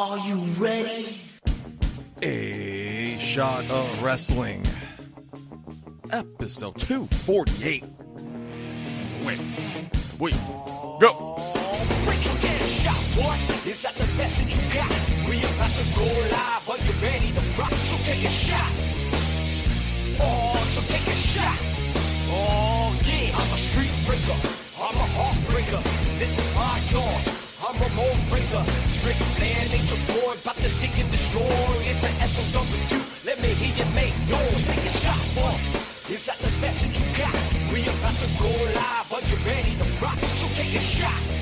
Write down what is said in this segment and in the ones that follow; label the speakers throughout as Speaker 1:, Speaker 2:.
Speaker 1: Are you ready?
Speaker 2: A shot of wrestling. Episode 248. Wait. Wait. Go.
Speaker 1: Break your damn shot, boy. Is that the message you got? We about to go live. Are you ready to rock? So take a shot. Oh, so take a shot. Oh, yeah. I'm a street breaker. I'm a heartbreaker. This is my yard. I'm Ramon Razor. Straight land, nature. About to seek and destroy. It's an SOW. Let me hear you make noise. Take a shot, boy. Is that the message you got? We about to go live. Are you ready to rock? So take a shot.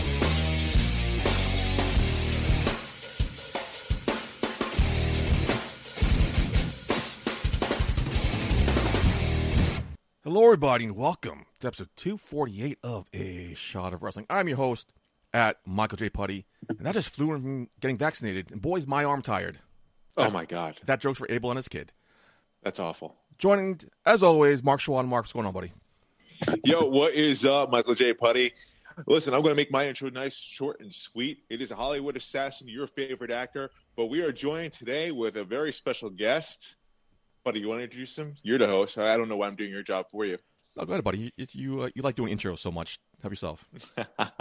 Speaker 2: Hello, everybody, and welcome to episode 248 of A Shot of Wrestling. I'm your host at Michael J. Putty, and I just flew in from getting vaccinated, and boy's my arm tired.
Speaker 3: Oh my god,
Speaker 2: That joke's for Abel and his kid.
Speaker 3: that's awful.
Speaker 2: Joining, as always, Mark Schwann. Mark, what's going on, buddy?
Speaker 3: Yo, what is up, Michael J. Putty? Listen, I'm going to make my intro nice, short, and sweet. It is a Hollywood assassin, your favorite actor, but we are joined today with a very special guest. Buddy, you want to introduce him? You're the host. I don't know why I'm doing your job for you.
Speaker 2: Oh, go ahead, buddy. You you, uh, you like doing intros so much. Help yourself.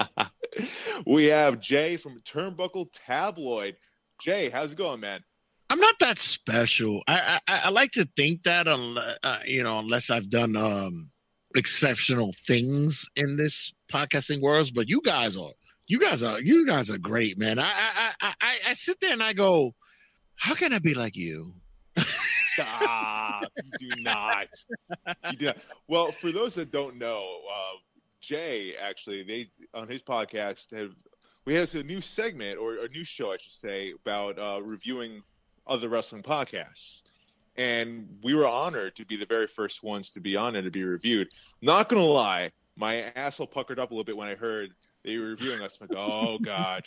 Speaker 3: we have Jay from Turnbuckle Tabloid. Jay, how's it going, man?
Speaker 4: I'm not that special. I I, I like to think that, unless, uh, you know, unless I've done um, exceptional things in this podcasting world. But you guys are, you guys are, you guys are great, man. I I I, I, I sit there and I go, how can I be like you?
Speaker 3: Stop. you do not. You do not. Well, for those that don't know, uh, Jay actually they on his podcast have we have a new segment or a new show, I should say, about uh, reviewing other wrestling podcasts. And we were honored to be the very first ones to be on and to be reviewed. Not gonna lie, my asshole puckered up a little bit when I heard they were reviewing us. I'm like, oh god,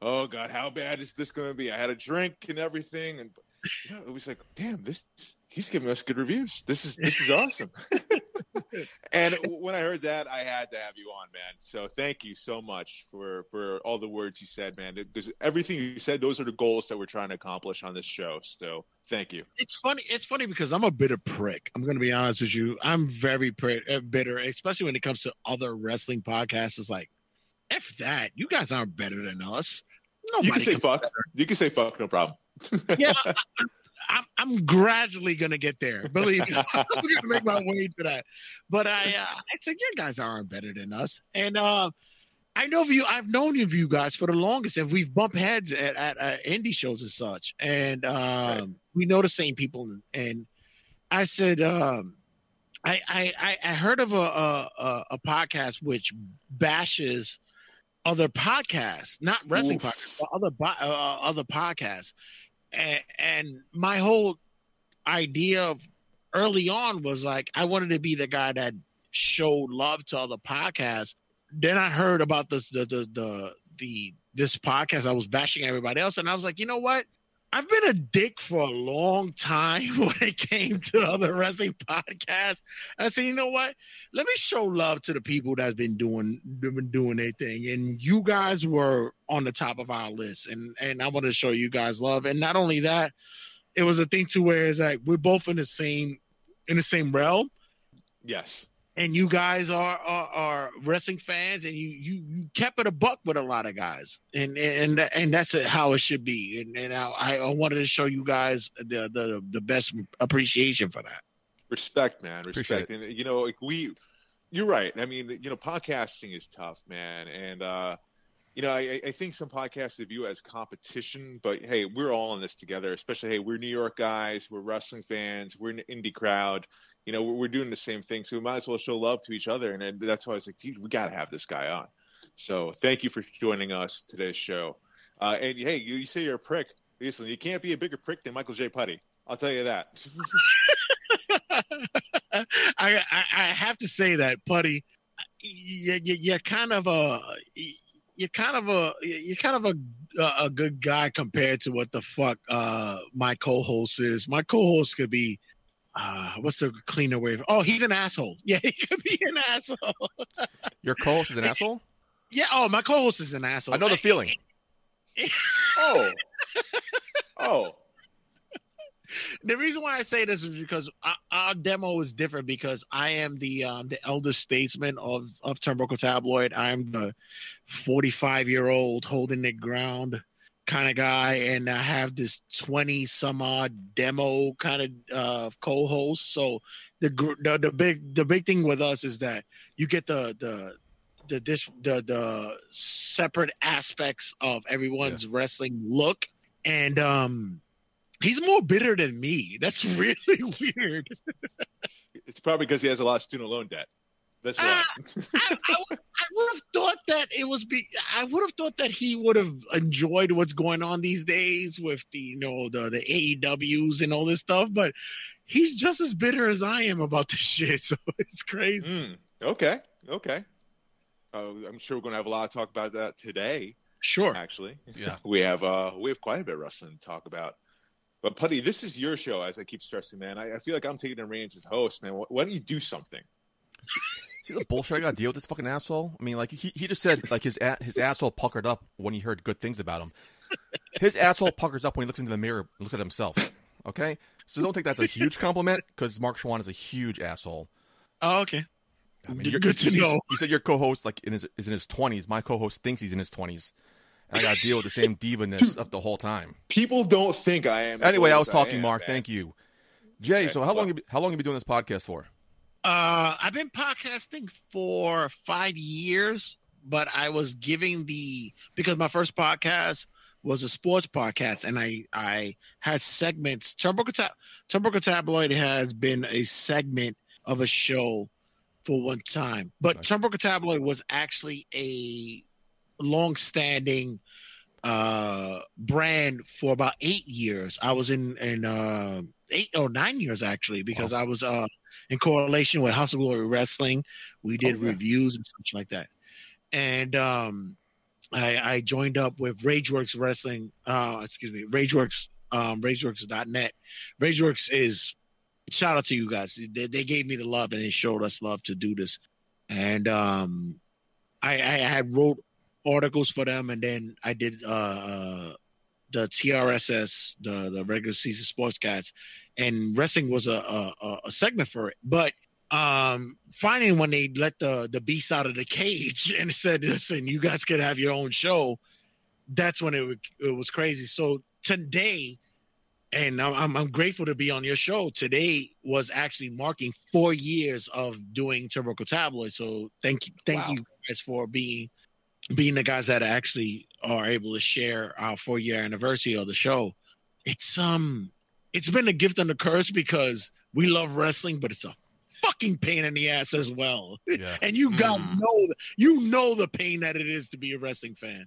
Speaker 3: oh god, how bad is this gonna be? I had a drink and everything, and you know, it was like, damn, this he's giving us good reviews. This is this is awesome. and when I heard that, I had to have you on, man. So thank you so much for for all the words you said, man. Because everything you said, those are the goals that we're trying to accomplish on this show. So thank you.
Speaker 4: It's funny. It's funny because I'm a bitter prick. I'm going to be honest with you. I'm very uh, bitter, especially when it comes to other wrestling podcasts. It's like, f that. You guys aren't better than us. Nobody
Speaker 3: You can say
Speaker 4: can-
Speaker 3: fuck. You can say fuck, no problem.
Speaker 4: yeah, I'm, I'm gradually gonna get there. Believe me, I'm gonna make my way to that. But I, uh, I said, your guys aren't better than us, and uh, I know of you. I've known of you guys for the longest, and we've bumped heads at, at, at indie shows and such, and um,
Speaker 3: Right.
Speaker 4: we know the same people. And I said, um, I, I, I- heard of a, a, a, a podcast which bashes other podcasts, not wrestling
Speaker 3: Oof.
Speaker 4: podcasts, but other uh, other podcasts and, my whole idea of early on was like I wanted to be the guy that showed love to other podcasts. Then I heard about this the the the, the this podcast. I was bashing everybody else, and I was like, you know what? I've been a dick for a long time when it came to other wrestling podcasts. And I said, you know what? Let me show love to the people that's been doing been doing their thing. And you guys were on the top of our list. And and I want to show you guys love. And not only that, it was a thing to where it's like we're both in the same in the same realm
Speaker 3: Yes.
Speaker 4: And you guys are, are are wrestling fans and you you you kept it a buck with a lot of guys. And and and that's how it should be. And and I, I wanted to show you guys the the the best appreciation for that.
Speaker 3: Respect man. Respect. And you know like we you're right. I mean you know podcasting is tough man. And uh you know I, I think some podcasts view as competition but hey we're all in this together especially hey we're new york guys we're wrestling fans we're an indie crowd. You know we're, we're doing the same thing so we might as well show love to each other and, that's why i was like dude we got to have this guy on. So thank you for joining us today's show. Uh and hey you, you say you're a prick. Listen you can't be a bigger prick than michael j. Putty. I'll tell you that.
Speaker 4: I, I I have to say that, Putty, you, you, you're kind of a you're kind of a you're kind of a a good guy compared to what the fuck uh my co-host is. My co-host could be uh what's the cleaner way? Of, oh, he's an asshole. Yeah, he could be an asshole.
Speaker 2: Your co-host is an asshole.
Speaker 4: Yeah. Oh, my co-host is an asshole.
Speaker 2: I know the feeling.
Speaker 3: oh Oh,
Speaker 4: the reason why I say this is because our, our demo is different because I am the um, the elder statesman of of Turnbuckle Tabloid. I'm the 45 year old holding the ground kind of guy, and I have this 20 some odd demo kind of uh, co-host. So the, the the big the big thing with us is that you get the the the this the the separate aspects of everyone's wrestling look and um he's more bitter than me that's really weird
Speaker 3: it's probably because he has a lot of student loan debt. That's why.
Speaker 4: Ah. I, I, would- I would have thought that it was be i would have thought that he would have enjoyed what's going on these days with the you know the the aews and all this stuff but he's just as bitter as i am about this shit so it's crazy
Speaker 3: Hmm. okay, okay. Uh, I'm sure we're going to have a lot of talk about that today.
Speaker 4: sure
Speaker 3: Actually,
Speaker 2: Yeah.
Speaker 3: we have uh, we have quite a bit of wrestling to talk about. But Putty, this is your show, as I keep stressing, man. I, I feel like I'm taking the reins as host, man. Why, why don't you do something?
Speaker 2: See the bullshit I got to deal with this fucking asshole. I mean, like he, he just said like his his asshole puckered up when he heard good things about him. His asshole puckers up when he looks into the mirror and looks at himself. Okay, so don't think that's a huge compliment because Mark Schwann is a huge asshole.
Speaker 4: oh, okay
Speaker 2: I mean, you're-
Speaker 4: to
Speaker 2: you- you-
Speaker 4: know.
Speaker 2: You said your co-host like in his is in his twenties. My co-host thinks he's in his twenties, and I got to deal with the same diva-ness of the whole time.
Speaker 3: People don't think I am.
Speaker 2: Anyway, I was
Speaker 3: as
Speaker 2: talking,
Speaker 3: am,
Speaker 2: Mark.
Speaker 3: man.
Speaker 2: Thank you, Jay.
Speaker 3: Okay,
Speaker 2: So how long
Speaker 3: well-
Speaker 2: you how long you been doing this podcast for?
Speaker 4: Uh, I've been podcasting for five years, but I was giving the because my first podcast was a sports podcast, and I I had segments. Turnbuckle, Tab- Turnbuckle Tabloid has been a segment of a show for one time, but
Speaker 2: Nice.
Speaker 4: Turnbuckle Tabloid was actually a long-standing uh brand for about eight years. I was in in uh eight or nine years actually because I was uh in correlation with House of Glory Wrestling. We did
Speaker 3: yeah.
Speaker 4: reviews and such like that. And um I, I joined up with Rageworks Wrestling, uh excuse me, Rageworks um Rageworks.net. Rageworks is shout out to you guys. They, they gave me the love and they showed us love to do this. And um I, I had wrote articles for them and then I did uh, uh the TRSS, the the regular season sportscast, and wrestling was a, a a- segment for it. But um finding when they let the the beast out of the cage and said, "Listen, you guys could have your own show," that's when it it was crazy. So today, and I'm I'm, I'm grateful to be on your show. Today was actually marking four years of doing Turbo Tabloid. So thank you, thank
Speaker 3: Wow.
Speaker 4: you guys for being being the guys that actually are able to share our four year anniversary of the show. It's um it's been a gift and a curse because we love wrestling, but it's a fucking pain in the ass as well.
Speaker 2: Yeah.
Speaker 4: And you guys
Speaker 3: Mm.
Speaker 4: know you know the pain that it is to be a wrestling fan.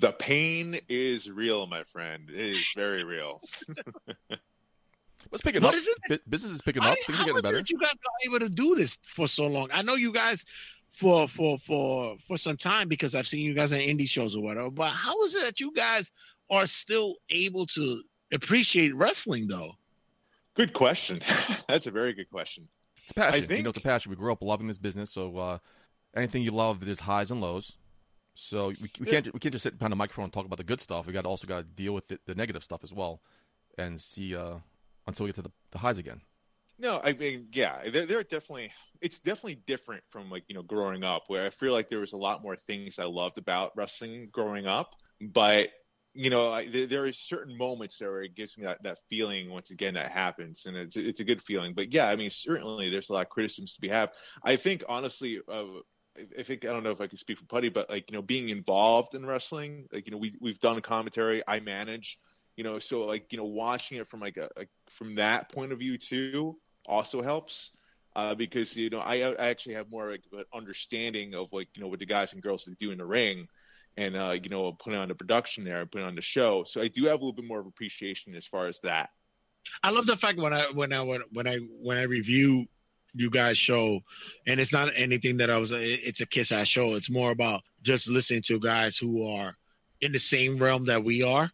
Speaker 3: The pain is real, my friend. It is very real.
Speaker 2: What's picking
Speaker 4: What
Speaker 2: up?
Speaker 4: is it?
Speaker 2: Bu- Business is picking
Speaker 4: How,
Speaker 2: up. Things are
Speaker 4: how
Speaker 2: getting
Speaker 4: is it
Speaker 2: better.
Speaker 4: that you guys are able to do this for so long? I know you guys for for for for some time because I've seen you guys on indie shows or whatever. But how is it that you guys are still able to appreciate wrestling though?
Speaker 3: Good question. That's a very good question.
Speaker 2: It's a passion. You
Speaker 3: think-
Speaker 2: know, it's a passion. We grew up loving this business, so uh, anything you love, there's highs and lows. So we, we can't we can't just sit behind a microphone and talk about the good stuff. We got to also got to deal with the, the negative stuff as well, and see uh, until we get to the, the highs again.
Speaker 3: No, I mean, yeah, there, are definitely. It's definitely different from like you know growing up, where I feel like there was a lot more things I loved about wrestling growing up, but you know, I, there, there are certain moments there where it gives me that, that feeling once again that happens, and it's it's a good feeling. But yeah, I mean, certainly there's a lot of criticisms to be had. I think honestly, uh, I- I think I don't know if I can speak for Putty, but like you know, being involved in wrestling, like you know, we we've done commentary, I manage, you know, so like you know, watching it from like a, a from that point of view too also helps. Uh, because you know I, I actually have more like, an understanding of like you know what the guys and girls do in the ring, and uh, you know putting on the production there, and putting on the show. So I do have a little bit more of appreciation as far as that.
Speaker 4: I love the fact when I when I when I when I review you guys show, and it's not anything that I was. It's a kiss ass show. It's more about just listening to guys who are in the same realm that we are.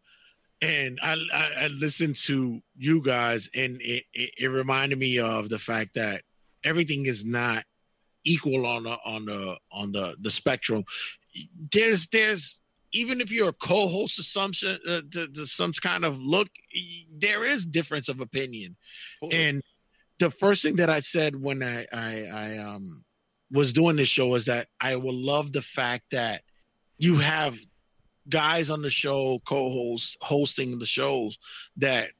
Speaker 4: And I I, I listened to you guys, and it, it it reminded me of the fact that everything is not equal on the on the on the the spectrum. There's there's even if you're a co-host assumption uh, to, to some kind of look, there is difference of opinion. And the first thing that I said when I I, I um was doing this show is that I will love the fact that you have guys on the show, co-hosts, hosting the shows that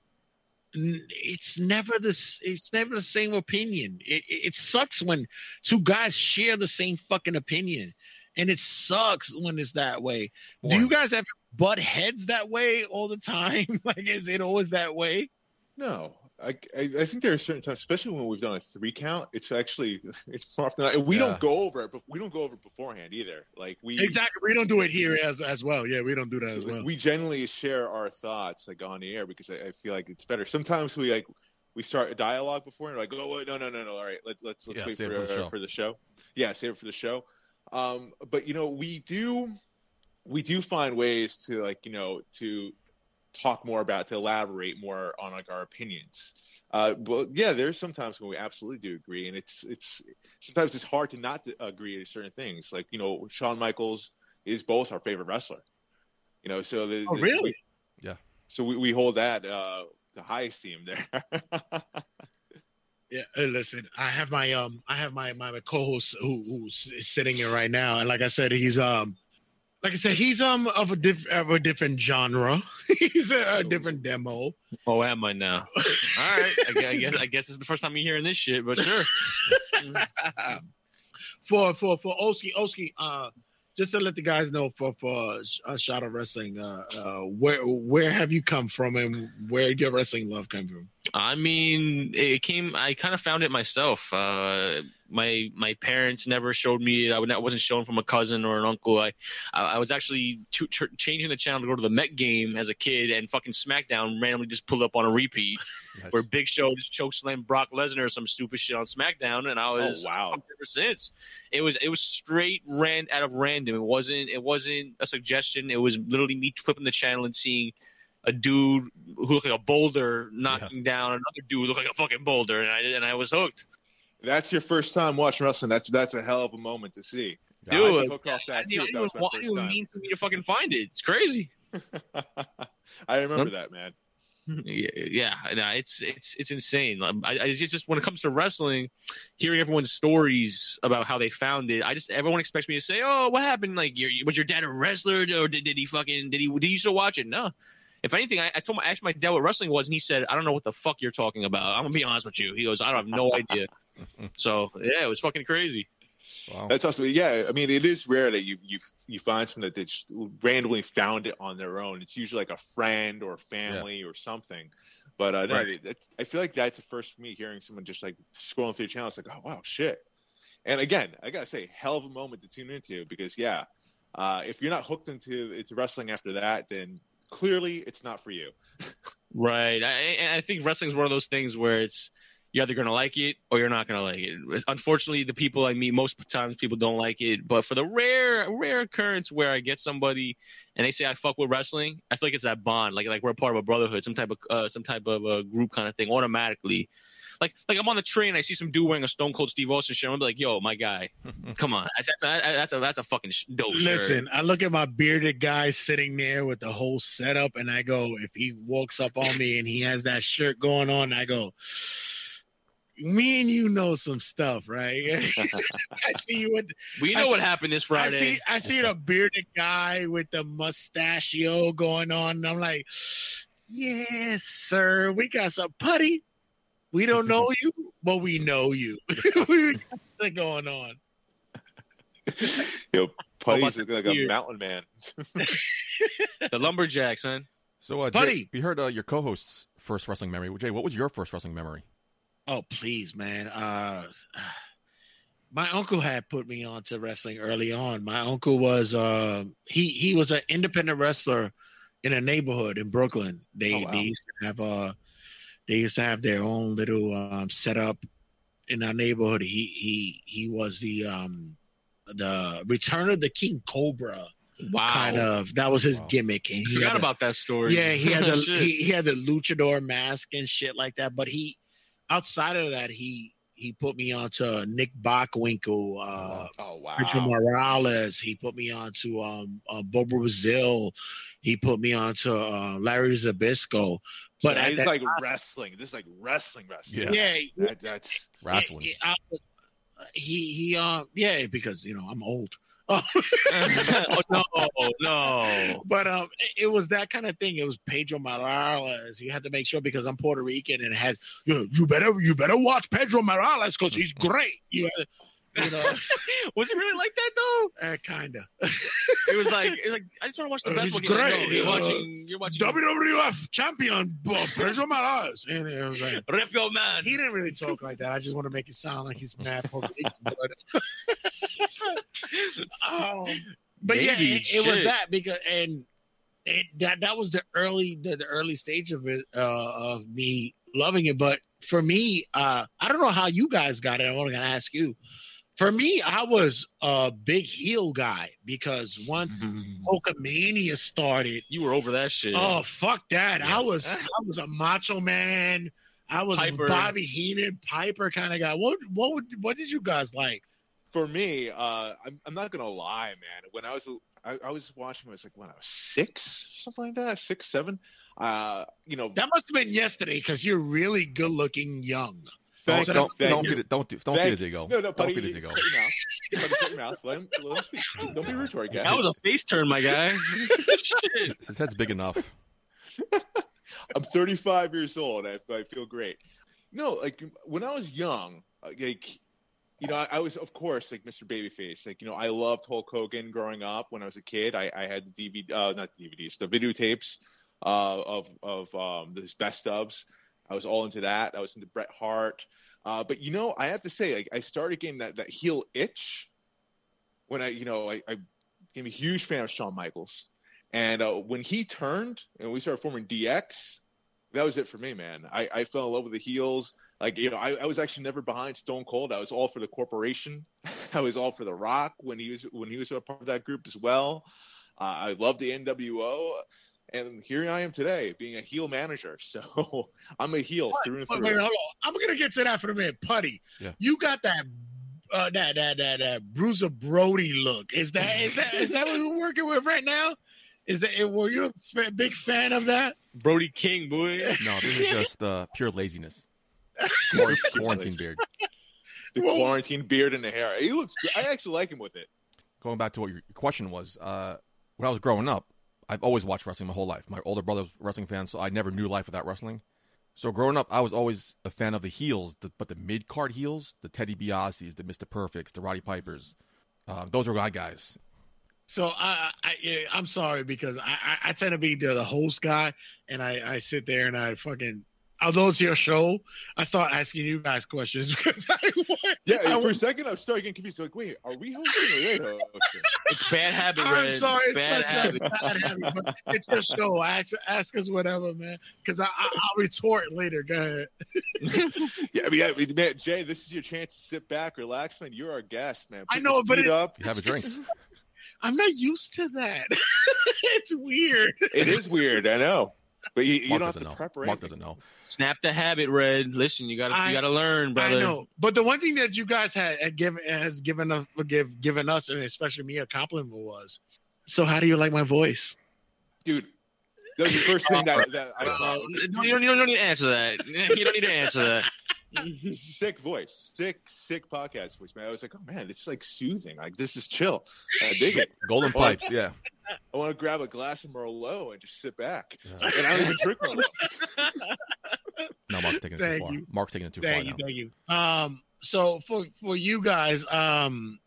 Speaker 4: it's never this it's never the same opinion. It, it, it sucks when two guys share the same fucking opinion. And it sucks when it's that way. Do you guys ever butt heads that way all the time? like, is it always that way?
Speaker 3: No, I, I I think there are certain times, especially when we've done a three count. It's actually it's often. We
Speaker 2: Yeah.
Speaker 3: don't go over it, but we don't go over it beforehand either. Like we
Speaker 4: Exactly. We don't do it here as as well. Yeah, we don't do that as well.
Speaker 3: we generally share our thoughts like on the air because I, I feel like it's better. Sometimes we like we start a dialogue before and like oh no no no no all right let, let's let's
Speaker 2: Yeah,
Speaker 3: wait
Speaker 2: save
Speaker 3: for,
Speaker 2: it for the
Speaker 3: uh,
Speaker 2: show.
Speaker 3: for the show. Yeah, save it for the show. Um, but you know we do we do find ways to like you know to talk more about to elaborate more on like our opinions. Uh, but yeah, there's sometimes when we absolutely do agree, and it's it's sometimes it's hard to not to agree to certain things. Like you know, Shawn Michaels is both our favorite wrestler. You know, so the,
Speaker 4: oh,
Speaker 3: the-
Speaker 4: really? Yeah.
Speaker 3: So we, we hold that uh, the high esteem there.
Speaker 4: Yeah. uh, Listen, I have my um, I have my my co-host who, who's sitting here right now, and like I said, he's um, like I said, he's um of a diff of a different genre. he's a, a different demo.
Speaker 5: Oh, am I now? All right. I guess, I guess I guess it's the first time you're hearing this shit, but sure.
Speaker 4: for for for Oski Oski, uh, just to let the guys know for for uh, Shot of Wrestling, uh, uh, where where have you come from and where did your wrestling love come from?
Speaker 5: I mean, it came. I kind of found it myself. Uh, my my parents never showed me. it. I wasn't shown from a cousin or an uncle. I I, was actually changing the channel to go to the Met game as a kid, and fucking SmackDown randomly just pulled up on a repeat
Speaker 2: Nice.
Speaker 5: where Big Show just chokeslammed Brock Lesnar or some stupid shit on SmackDown, and I oh, was
Speaker 3: Oh, wow.
Speaker 5: ever since. It was it was straight ran out of random. It wasn't it wasn't a suggestion. It was literally me flipping the channel and seeing a dude who looked like a boulder knocking down another dude who looked like a fucking boulder, and I and I was hooked.
Speaker 3: That's your first time watching wrestling. That's that's a hell of a moment to see.
Speaker 2: Yeah,
Speaker 5: Dude,
Speaker 3: be hooked off
Speaker 5: I
Speaker 3: that too. That was my first time.
Speaker 5: mean for me to fucking find it. It's crazy.
Speaker 3: I remember that man.
Speaker 5: Yeah, no, it's it's it's insane. I, I it's just when it comes to wrestling, hearing everyone's stories about how they found it, I just everyone expects me to say, "Oh, what happened? Like, your, was your dad a wrestler, or did, did he fucking did he did you still watch it?" No. If anything, I, I told my I asked my dad what wrestling was, and he said, "I don't know what the fuck you're talking about. I'm gonna be honest with you." He goes, "I don't have no idea." so yeah, it was fucking crazy.
Speaker 2: Wow.
Speaker 3: That's awesome. Yeah, I mean, it is rare that you you you find someone that just randomly found it on their own. It's usually like a friend or family or something. But uh, no,
Speaker 5: Right.
Speaker 3: that's, I feel like that's the first for me hearing someone just like scrolling through the channel. It's like, oh wow, shit. And again, I gotta say, hell of a moment to tune into because yeah, uh, if you're not hooked into into wrestling after that, then clearly it's not for you.
Speaker 5: Right. I, and I think wrestling is one of those things where it's you're either gonna like it or you're not gonna like it. Unfortunately, the people I meet most times people don't like it. But for the rare rare occurrence where I get somebody and they say I fuck with wrestling, I feel like it's that bond, like like we're part of a brotherhood, some type of uh, some type of a group kind of thing, automatically. Like like I'm on the train, I see some dude wearing a Stone Cold Steve Austin shirt. I'm like, yo, my guy, come on, that's that's, that's a that's a fucking dope shirt.
Speaker 4: Listen, I look at my bearded guy sitting there with the whole setup, and I go, if he walks up on me and he has that shirt going on, I go, me and you know some stuff, right? I see you with
Speaker 5: we know
Speaker 4: see-
Speaker 5: what happened this Friday.
Speaker 4: I see I see the bearded guy with the mustachio going on, and I'm like, yes, sir, we got some putty. We don't know you, but we know you. we got something going on.
Speaker 3: Yo, Putty's
Speaker 5: the
Speaker 3: like a mountain man.
Speaker 5: the lumberjack, son.
Speaker 2: So, uh,
Speaker 4: Buddy.
Speaker 2: Jay, we heard uh, your co-host's first wrestling memory. Jay, what was your first wrestling memory?
Speaker 4: Oh, please, man. Uh, my uncle had put me on to wrestling early on. My uncle was uh, he he was an independent wrestler in a neighborhood in Brooklyn. They
Speaker 2: Oh, wow.
Speaker 4: they used to have uh they used to have their own little um, setup in our neighborhood. He he he was the um the Return of the King Cobra
Speaker 5: Wow.
Speaker 4: kind of that was his
Speaker 2: Wow.
Speaker 4: gimmick. And he
Speaker 5: Forgot
Speaker 4: a-
Speaker 5: about that story.
Speaker 4: yeah, he had the he, he had the luchador mask and shit like that. But he outside of that, he he put me onto Nick Bockwinkel, uh,
Speaker 3: Oh wow.
Speaker 4: Richard Morales. He put me onto um, uh, Bobo Brazil. He put me onto uh, Larry Zbyszko.
Speaker 3: But
Speaker 4: But
Speaker 3: it's
Speaker 4: that
Speaker 3: like wrestling. This is like wrestling, wrestling.
Speaker 2: Yeah.
Speaker 4: yeah,
Speaker 3: That, that's
Speaker 2: Wrestling.
Speaker 4: yeah, he he uh yeah because you know I'm old.
Speaker 5: oh, no, no.
Speaker 4: But um, it, it was that kind of thing. It was Pedro Morales. You had to make sure because I'm Puerto Rican and it had you, you better you better watch Pedro Morales because he's great. You, had- you know,
Speaker 5: Was it really like that though?
Speaker 4: uh, kinda.
Speaker 5: It was like, it was like I just want to watch the
Speaker 4: Uh,
Speaker 5: best one. Like, no,
Speaker 4: great.
Speaker 5: you're
Speaker 4: Uh,
Speaker 5: watching. You're watching.
Speaker 4: WWF champion uh, Pedro Morales. And it was like,
Speaker 5: Rep your man.
Speaker 4: he didn't really talk like that. I just want to make it sound like he's mad Rican. But, um, but yeah, it, it was that because and it, that that was the early the, the early stage of it uh, of me loving it. But for me, uh, I don't know how you guys got it. I'm only gonna ask you. For me, I was a big heel guy because once Hulkamania started,
Speaker 5: You were over that shit.
Speaker 4: Oh fuck that!
Speaker 2: Yeah.
Speaker 4: I was I was a macho man. I was
Speaker 5: Piper.
Speaker 4: a Bobby Heenan Piper kind of guy. What what would what did you guys like?
Speaker 3: for me. Uh, I'm, I'm not gonna lie, man. When I was I, I was watching, I was like, when I was six, something like that, six, seven. Uh, you know,
Speaker 4: That must have been yesterday because you're really good looking young.
Speaker 2: Don't,
Speaker 3: thank-
Speaker 2: don't,
Speaker 3: thank
Speaker 2: don't feed it. Don't do- don't feed his ego.
Speaker 3: No, no,
Speaker 2: don't feed his ego.
Speaker 3: Shut your mouth. Shut your mouth. Let him, let him speak. Don't be rude to our guest.
Speaker 5: that was a face turn, my guy. shit.
Speaker 2: His head's big enough.
Speaker 3: I'm 35 years old. I, I feel great. No, like when I was young, like you know, I, I was of course like Mr. Babyface. Like you know, I loved Hulk Hogan growing up. When I was a kid, I, I had the DVD, uh, not DVDs, the videotapes uh, of of um, his best ofs. I was all into that. I was into Bret Hart. Uh, but you know, I have to say, like, I started getting that that heel itch when I, you know, I, I became a huge fan of Shawn Michaels. And uh, when he turned and we started forming DX, that was it for me, man. I, I fell in love with the heels. Like, you know, I, I was actually never behind Stone Cold. I was all for the corporation. I was all for The Rock when he was when he was a part of that group as well. Uh, I loved the NWO, and here I am today, being a heel manager. So I'm a heel through and through.
Speaker 4: wait, hold on. I'm gonna get to that for a minute. Putty,
Speaker 2: Yeah.
Speaker 4: you got that uh, that that that that Bruiser Brody look. Is that is that is that what we're working with right now? Is that were you a big fan of that?
Speaker 5: Brody King, boy.
Speaker 2: No, this is just uh, pure laziness. Quar- quarantine beard.
Speaker 3: the
Speaker 4: Well-
Speaker 3: quarantine beard and the hair. He looks. I actually like him with it.
Speaker 2: Going back to what your question was, uh, when I was growing up, I've always watched wrestling my whole life. My older brother was a wrestling fan, so I never knew life without wrestling. So growing up, I was always a fan of the heels, the, but the mid card heels, the Ted DiBiase's, the Mister Perfects, the Roddy Pipers, uh, those are my guys.
Speaker 4: So I, I I'm sorry because I, I, tend to be the host guy, and I, I sit there and I fucking. Although it's your show, I start asking you guys questions because I want.
Speaker 3: Yeah,
Speaker 4: I
Speaker 3: for a
Speaker 4: want-
Speaker 3: second I started getting confused. Like, wait, are we hosting or they hosting?
Speaker 5: It's bad habit,
Speaker 4: I'm
Speaker 5: Red.
Speaker 4: sorry, it's
Speaker 5: bad
Speaker 4: such
Speaker 5: habit.
Speaker 4: a bad habit, but it's your show. Ask, ask us whatever, man. Because I, I, I'll retort later. Go ahead.
Speaker 3: Yeah, I mean, I mean, man, Jay, this is your chance to sit back, relax, man. You're our guest, man.
Speaker 4: I know, but
Speaker 3: feet
Speaker 4: it-
Speaker 3: up.
Speaker 2: Have a drink.
Speaker 4: I'm not used to that. it's weird.
Speaker 3: It is weird, I know, but you, you
Speaker 2: Mark
Speaker 3: don't have
Speaker 2: doesn't
Speaker 3: to
Speaker 2: know.
Speaker 3: prep or
Speaker 2: Mark doesn't know.
Speaker 5: Snap the habit, Red. Listen, you gotta
Speaker 4: I-
Speaker 5: you gotta learn, brother.
Speaker 4: I know, but the one thing that you guys had, had given has given us give, given us, and especially me, a compliment was. So, how do you like my voice?
Speaker 3: dude. That was the first thing that, that I,
Speaker 5: Uh, you, don't, you don't need to answer that. You don't need to answer that.
Speaker 3: sick voice, sick, sick podcast voice, man. I was like, oh man, it's like soothing. Like this is chill. I dig it.
Speaker 2: Golden pipes, yeah.
Speaker 3: I want to grab a glass of Merlot and just sit back.
Speaker 2: Yeah.
Speaker 3: And I don't even drink Merlot.
Speaker 2: No, Mark's taking it
Speaker 4: Thank
Speaker 2: too far.
Speaker 4: you.
Speaker 2: Mark's taking it too
Speaker 4: Thank
Speaker 2: far
Speaker 4: you,
Speaker 2: now.
Speaker 4: thank you. Um, so for for you guys, um,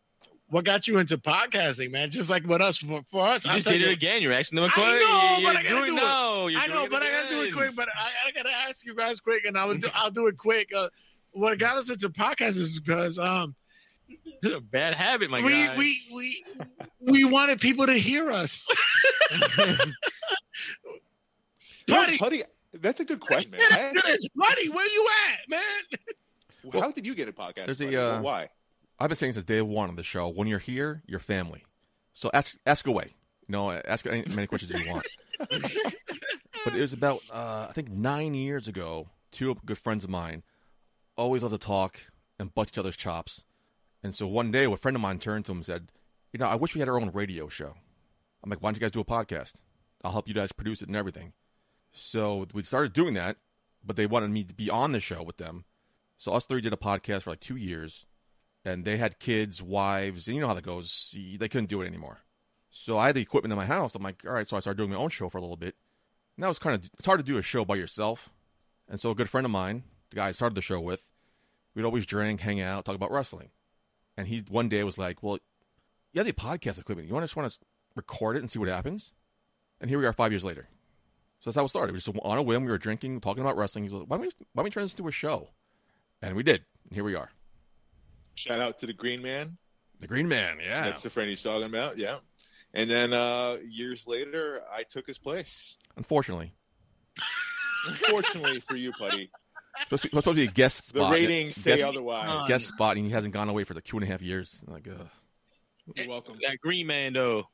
Speaker 4: what got you into podcasting, man? Just like with us, for, for us,
Speaker 5: You
Speaker 4: I'm
Speaker 5: just did it
Speaker 4: telling
Speaker 5: again. You're asking them a
Speaker 4: I
Speaker 5: question.
Speaker 4: know,
Speaker 5: You're
Speaker 4: but I gotta
Speaker 5: doing,
Speaker 4: do it.
Speaker 5: no,
Speaker 4: I know,
Speaker 5: doing
Speaker 4: but I gotta do it quick. But I, I gotta ask you guys quick, and I would do, I'll do it quick. Uh, what got us into podcasts is because um
Speaker 5: It's a bad habit, my
Speaker 4: we,
Speaker 5: guy.
Speaker 4: we we we wanted people to hear us.
Speaker 3: Dude,
Speaker 4: Buddy.
Speaker 3: Putty, that's a good question, man. I
Speaker 4: buddy, where you at, man?
Speaker 3: how did you get a podcast?
Speaker 2: There's a, uh,
Speaker 3: Why?
Speaker 2: I've been saying since day one of the show, when you're here, you're family. So ask ask away. You know, ask any, many questions you want. but it was about, uh, I think, nine years ago. Two good friends of mine always love to talk. and bust each other's chops. And so one day, a friend of mine turned to him and said, "You know, I wish we had our own radio show." I'm like, "Why don't you guys do a podcast? I'll help you guys produce it and everything." So we started doing that, but they wanted me to be on the show with them. So us three did a podcast for like two years, and they had kids, wives, and you know how that goes. They couldn't do it anymore. So I had the equipment in my house. I'm like, all right. So I started doing my own show for a little bit. And that was kind of it's hard to do a show by yourself. And so a good friend of mine, the guy I started the show with, we'd always drink, hang out, talk about wrestling. And he one day was like, "Well, you have the podcast equipment. You want to just want to record it and see what happens?" And here we are, five years later. So that's how it started. We just on a whim, we were drinking, talking about wrestling. He's like, "Why don't we why don't we turn this into a show?" And we did. And here we are.
Speaker 3: Shout out to the Green Man.
Speaker 2: The Green Man, yeah.
Speaker 3: That's the friend he's talking about. Yeah. And then uh, years later, I took his place.
Speaker 2: Unfortunately,
Speaker 3: Unfortunately for you, buddy,
Speaker 2: supposed to be, supposed to be a guest
Speaker 3: the
Speaker 2: spot.
Speaker 3: ratings say
Speaker 2: guest,
Speaker 3: otherwise.
Speaker 2: guest spot, and he hasn't gone away for like two and a half years. Like, uh,
Speaker 3: You're welcome.
Speaker 5: That Green Man though.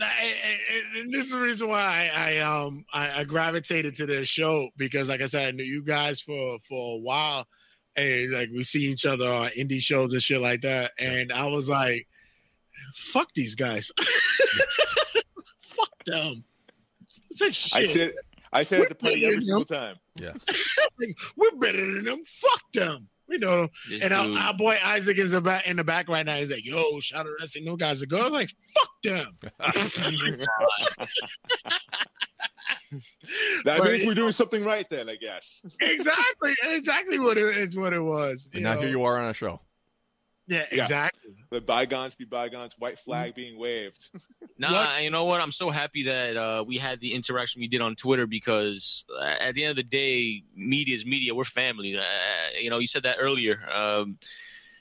Speaker 4: I- I- and this is the reason why I, I um I, I gravitated to this show because like I said I knew you guys for for a while and like we see each other on indie shows and shit like that and I was like fuck these guys fuck them Said shit.
Speaker 3: I said, I said at the party every single time.
Speaker 4: Like, we're better than them. Fuck them. You know
Speaker 5: This
Speaker 4: and our, our boy Isaac is about in the back right now. He's like yo shout out wrestling no guys are good I was like fuck them.
Speaker 3: That
Speaker 4: But-
Speaker 3: means we're doing something right then, I guess.
Speaker 4: exactly. Exactly what it is what it was
Speaker 2: and now
Speaker 4: know?
Speaker 2: here you are on a show.
Speaker 4: Yeah,
Speaker 3: Yeah.
Speaker 4: exactly.
Speaker 3: Let bygones be bygones. White flag being waved.
Speaker 5: Nah,
Speaker 4: What?
Speaker 5: you know what? I'm so happy that uh, we had the interaction we did on Twitter because uh, at the end of the day, media is media. We're family. Uh, you know, you said that earlier. Um,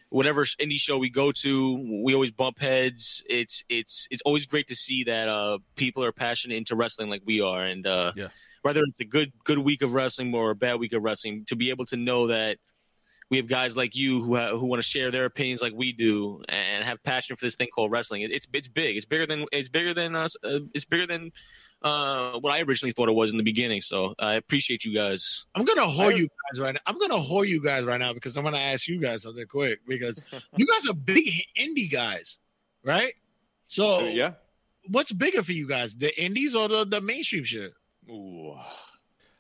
Speaker 5: whatever indie show we go to, we always bump heads. It's it's it's always great to see that uh, people are passionate into wrestling like we are, and uh,
Speaker 2: Yeah.
Speaker 5: whether it's a good good week of wrestling or a bad week of wrestling, to be able to know that we have guys like you who ha- who want to share their opinions like we do and have passion for this thing called wrestling. It, it's it's big. It's bigger than it's bigger than us. Uh, it's bigger than uh, what I originally thought it was in the beginning. So I appreciate you guys.
Speaker 4: I'm gonna whore
Speaker 3: I-
Speaker 4: you guys right now. I'm gonna whore you guys right now because I'm gonna ask you guys something quick because you guys are big indie guys, right? So
Speaker 3: Uh, yeah.
Speaker 4: what's bigger for you guys, the indies or the, the mainstream shit?
Speaker 3: Ooh.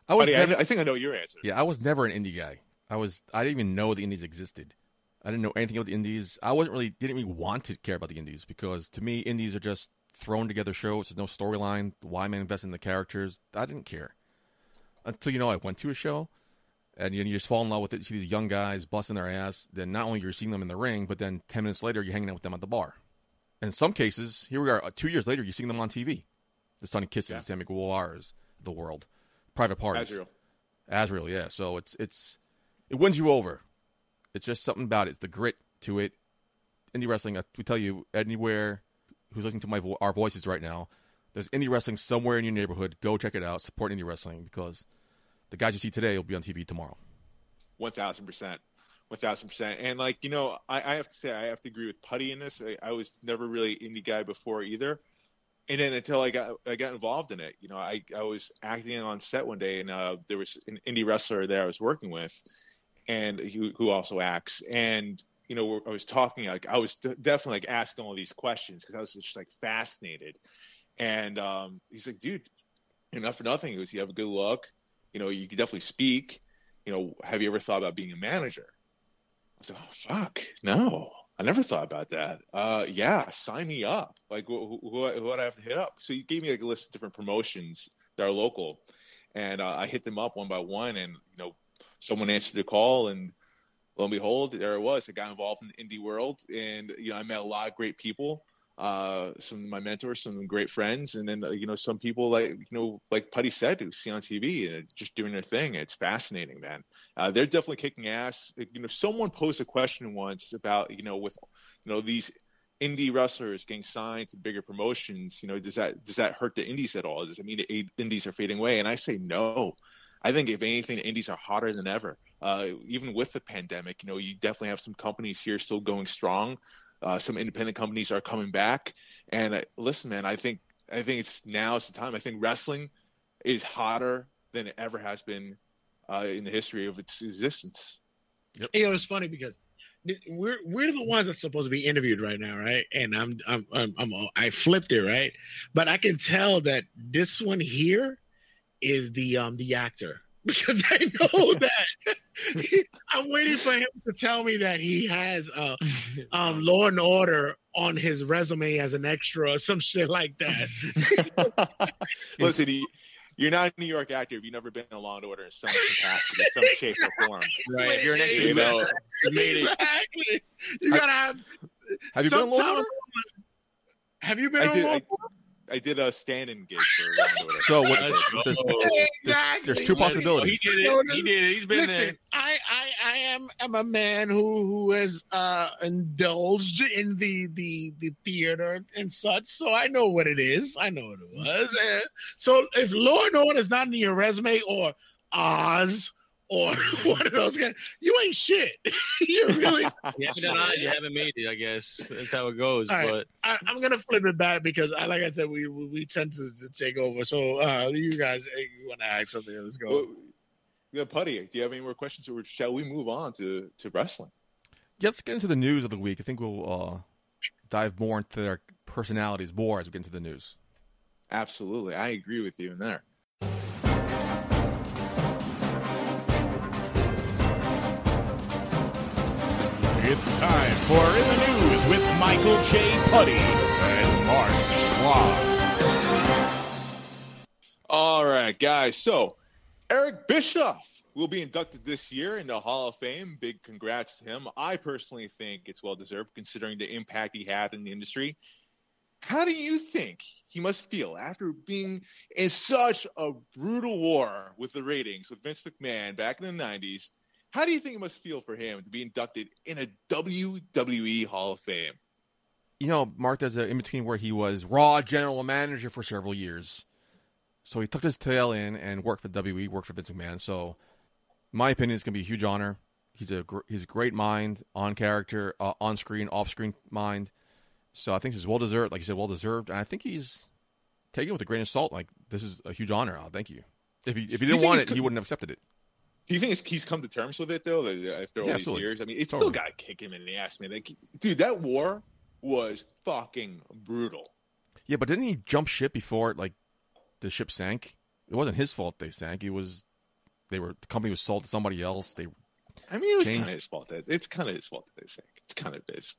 Speaker 2: I was
Speaker 3: Buddy,
Speaker 2: never,
Speaker 3: I, I think I know your answer.
Speaker 2: yeah, I was never an indie guy. I was I didn't even know the indies existed. I didn't know anything about the indies. I wasn't really didn't even want to care about the indies because to me indies are just thrown together shows. There's no storyline. Why am I investing in the characters? I didn't care until you know I went to a show, and you, you just fall in love with it. You see these young guys busting their ass. Then not only you're seeing them in the ring, but then ten minutes later you're hanging out with them at the bar. And in some cases, here we are, uh, two years later, you're seeing them on TV. The Sonny Kisses,
Speaker 3: Yeah.
Speaker 2: Sammy Guevara's, of the world, private parties.
Speaker 3: Azrael.
Speaker 2: Azrael, yeah. So it's it's it wins you over. It's just something about it. It's the grit to it. Indie wrestling, I- we tell you anywhere who's listening to my vo- our voices right now, there's indie wrestling somewhere in your neighborhood. Go check it out. Support indie wrestling because the guys you see today will be on TV tomorrow.
Speaker 3: One thousand percent, one thousand percent. And like you know, I, I have to say I have to agree with Putty in this. I, I was never really indie guy before either, and then until I got I got involved in it, you know, I I was acting on set one day, and uh, there was an indie wrestler there I was working with, and who, who also acts, and you know, I was talking like I was de- definitely like asking all these questions because I was just like fascinated, and um, he's like, dude, enough for nothing. He goes, you have a good look, you know, you can definitely speak you know, have you ever thought about being a manager? I said, oh, fuck, no, I never thought about that. Uh, yeah, sign me up. Like, who, who, I have to hit up? So he gave me like a list of different promotions that are local, and uh, I hit them up one by one, and you know, someone answered the call, and lo and behold, there it was. I got involved in the indie world, and you know, I met a lot of great people. Uh, some of my mentors, some great friends, and then uh, you know, some people like you know, like Putty said, who see on TV and just doing their thing. It's fascinating, man. Uh, they're definitely kicking ass. You know, someone posed a question once about you know, with you know these indie wrestlers getting signed to bigger promotions. You know, does that does that hurt the indies at all? Does it mean the indies are fading away? And I say no. I think if anything, indies are hotter than ever. Uh, even with the pandemic, you know, you definitely have some companies here still going strong. Uh, some independent companies are coming back. And uh, listen, man, I think I think it's now is the time. I think wrestling is hotter than it ever has been uh, in the history of its existence.
Speaker 4: You know, it's funny because we're we're the ones that's supposed to be interviewed right now, right? And I'm I'm I'm, I'm I flipped it, right? But I can tell that this one here is the um the actor because I know that I'm waiting for him to tell me that he has uh um Law and Order on his resume as an extra or some shit like that.
Speaker 3: Listen, you, you're not a New York actor if you've never been in a Law and Order in some capacity, some shape or form.
Speaker 5: Right. If you're an extra,
Speaker 3: You know,
Speaker 5: you made it.
Speaker 4: exactly. You gotta have.
Speaker 2: Have you been on Law and Order?
Speaker 4: Have you been
Speaker 3: I
Speaker 4: on
Speaker 3: did.
Speaker 4: Law and Order?
Speaker 3: I did a stand-in gig for Law and Order.
Speaker 2: So what?
Speaker 5: Let's.
Speaker 2: There's,
Speaker 5: Oh,
Speaker 2: there's, there's two
Speaker 5: He
Speaker 2: possibilities.
Speaker 5: did it. He did it. He's been there.
Speaker 4: Listen, I, I, I am, am a man who, who has uh, indulged in the, the, the theater and such, so I know what it is. I know what it was. And so if Law and Order is not in your resume or Oz or one of those guys, you ain't shit. you really.
Speaker 5: You haven't done eyes, you haven't made it. I guess that's how it goes.
Speaker 4: All right.
Speaker 5: But
Speaker 4: I, I'm gonna flip it back because, I, like I said, we we, we tend to, to take over. So uh, you guys, hey, you want to ask something? Let's go.
Speaker 3: Well, yeah, Putty, do you have any more questions, or shall we move on to, to wrestling?
Speaker 2: Yeah, let's get into the news of the week. I think we'll uh, dive more into their personalities more as we get into the news.
Speaker 3: Absolutely, I agree with you in there.
Speaker 6: It's time for In the News with Michael J. Putty and Mark Schwab.
Speaker 3: All right, guys. So, Eric Bischoff will be inducted this year into Hall of Fame. Big congrats to him. I personally think it's well deserved considering the impact he had in the industry. How do you think he must feel after being in such a brutal war with the ratings with Vince McMahon back in the 90s? How do you think it must feel for him to be inducted in a WWE Hall of Fame?
Speaker 2: You know, Mark, there's an in between where he was Raw general manager for several years. So he tucked his tail in and worked for WWE, worked for Vince McMahon. So, my opinion, it's going to be a huge honor. He's a gr- he's a great mind, on character, uh, on screen, off screen mind. So I think he's well deserved, like you said, well deserved, and I think he's taken it with a grain of salt. Like this is a huge honor. Oh, thank you. If he if he didn't want it, he wouldn't have accepted it.
Speaker 3: Do you think he's come to terms with it though? Like, after all
Speaker 2: Yeah,
Speaker 3: these
Speaker 2: absolutely.
Speaker 3: years, I mean, it's
Speaker 2: Totally.
Speaker 3: still got to kick him in the ass, man. Like, dude, that war was fucking brutal.
Speaker 2: Yeah, but didn't he jump ship before like the ship sank? It wasn't his fault they sank. It was they were the company was sold to somebody else. They
Speaker 3: I mean, it was kind of his fault. That it's kind of his fault that they sank. It's kind of his.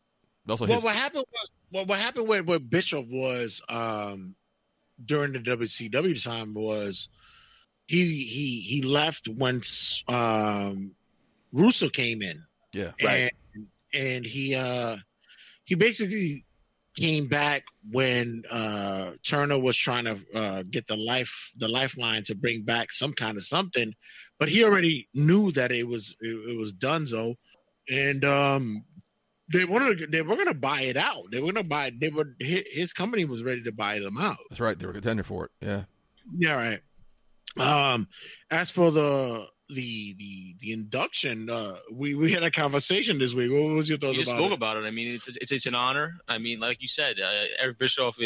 Speaker 2: also
Speaker 4: well,
Speaker 2: his.
Speaker 4: what happened was well, what happened with, with Bischoff was um, during the WCW time was he he he left once um, Russo came in,
Speaker 2: Yeah,
Speaker 3: Right.
Speaker 4: and and he uh, he basically came back when uh, Turner was trying to uh, get the life the lifeline to bring back some kind of something, but he already knew that it was it, it was Dunzo, and um, they wanted to, they were going to buy it out. They were going to buy they were his company was ready to buy them out.
Speaker 2: that's right. They were a contender for it. Yeah,
Speaker 4: Yeah, right. Um, as for the the the the induction, uh, we we had a conversation this week. What was your thoughts
Speaker 5: you just
Speaker 4: about
Speaker 5: spoke
Speaker 4: it?
Speaker 5: about it. I mean, it's it's it's an honor. I mean, like you said, uh, Eric Bischoff, uh,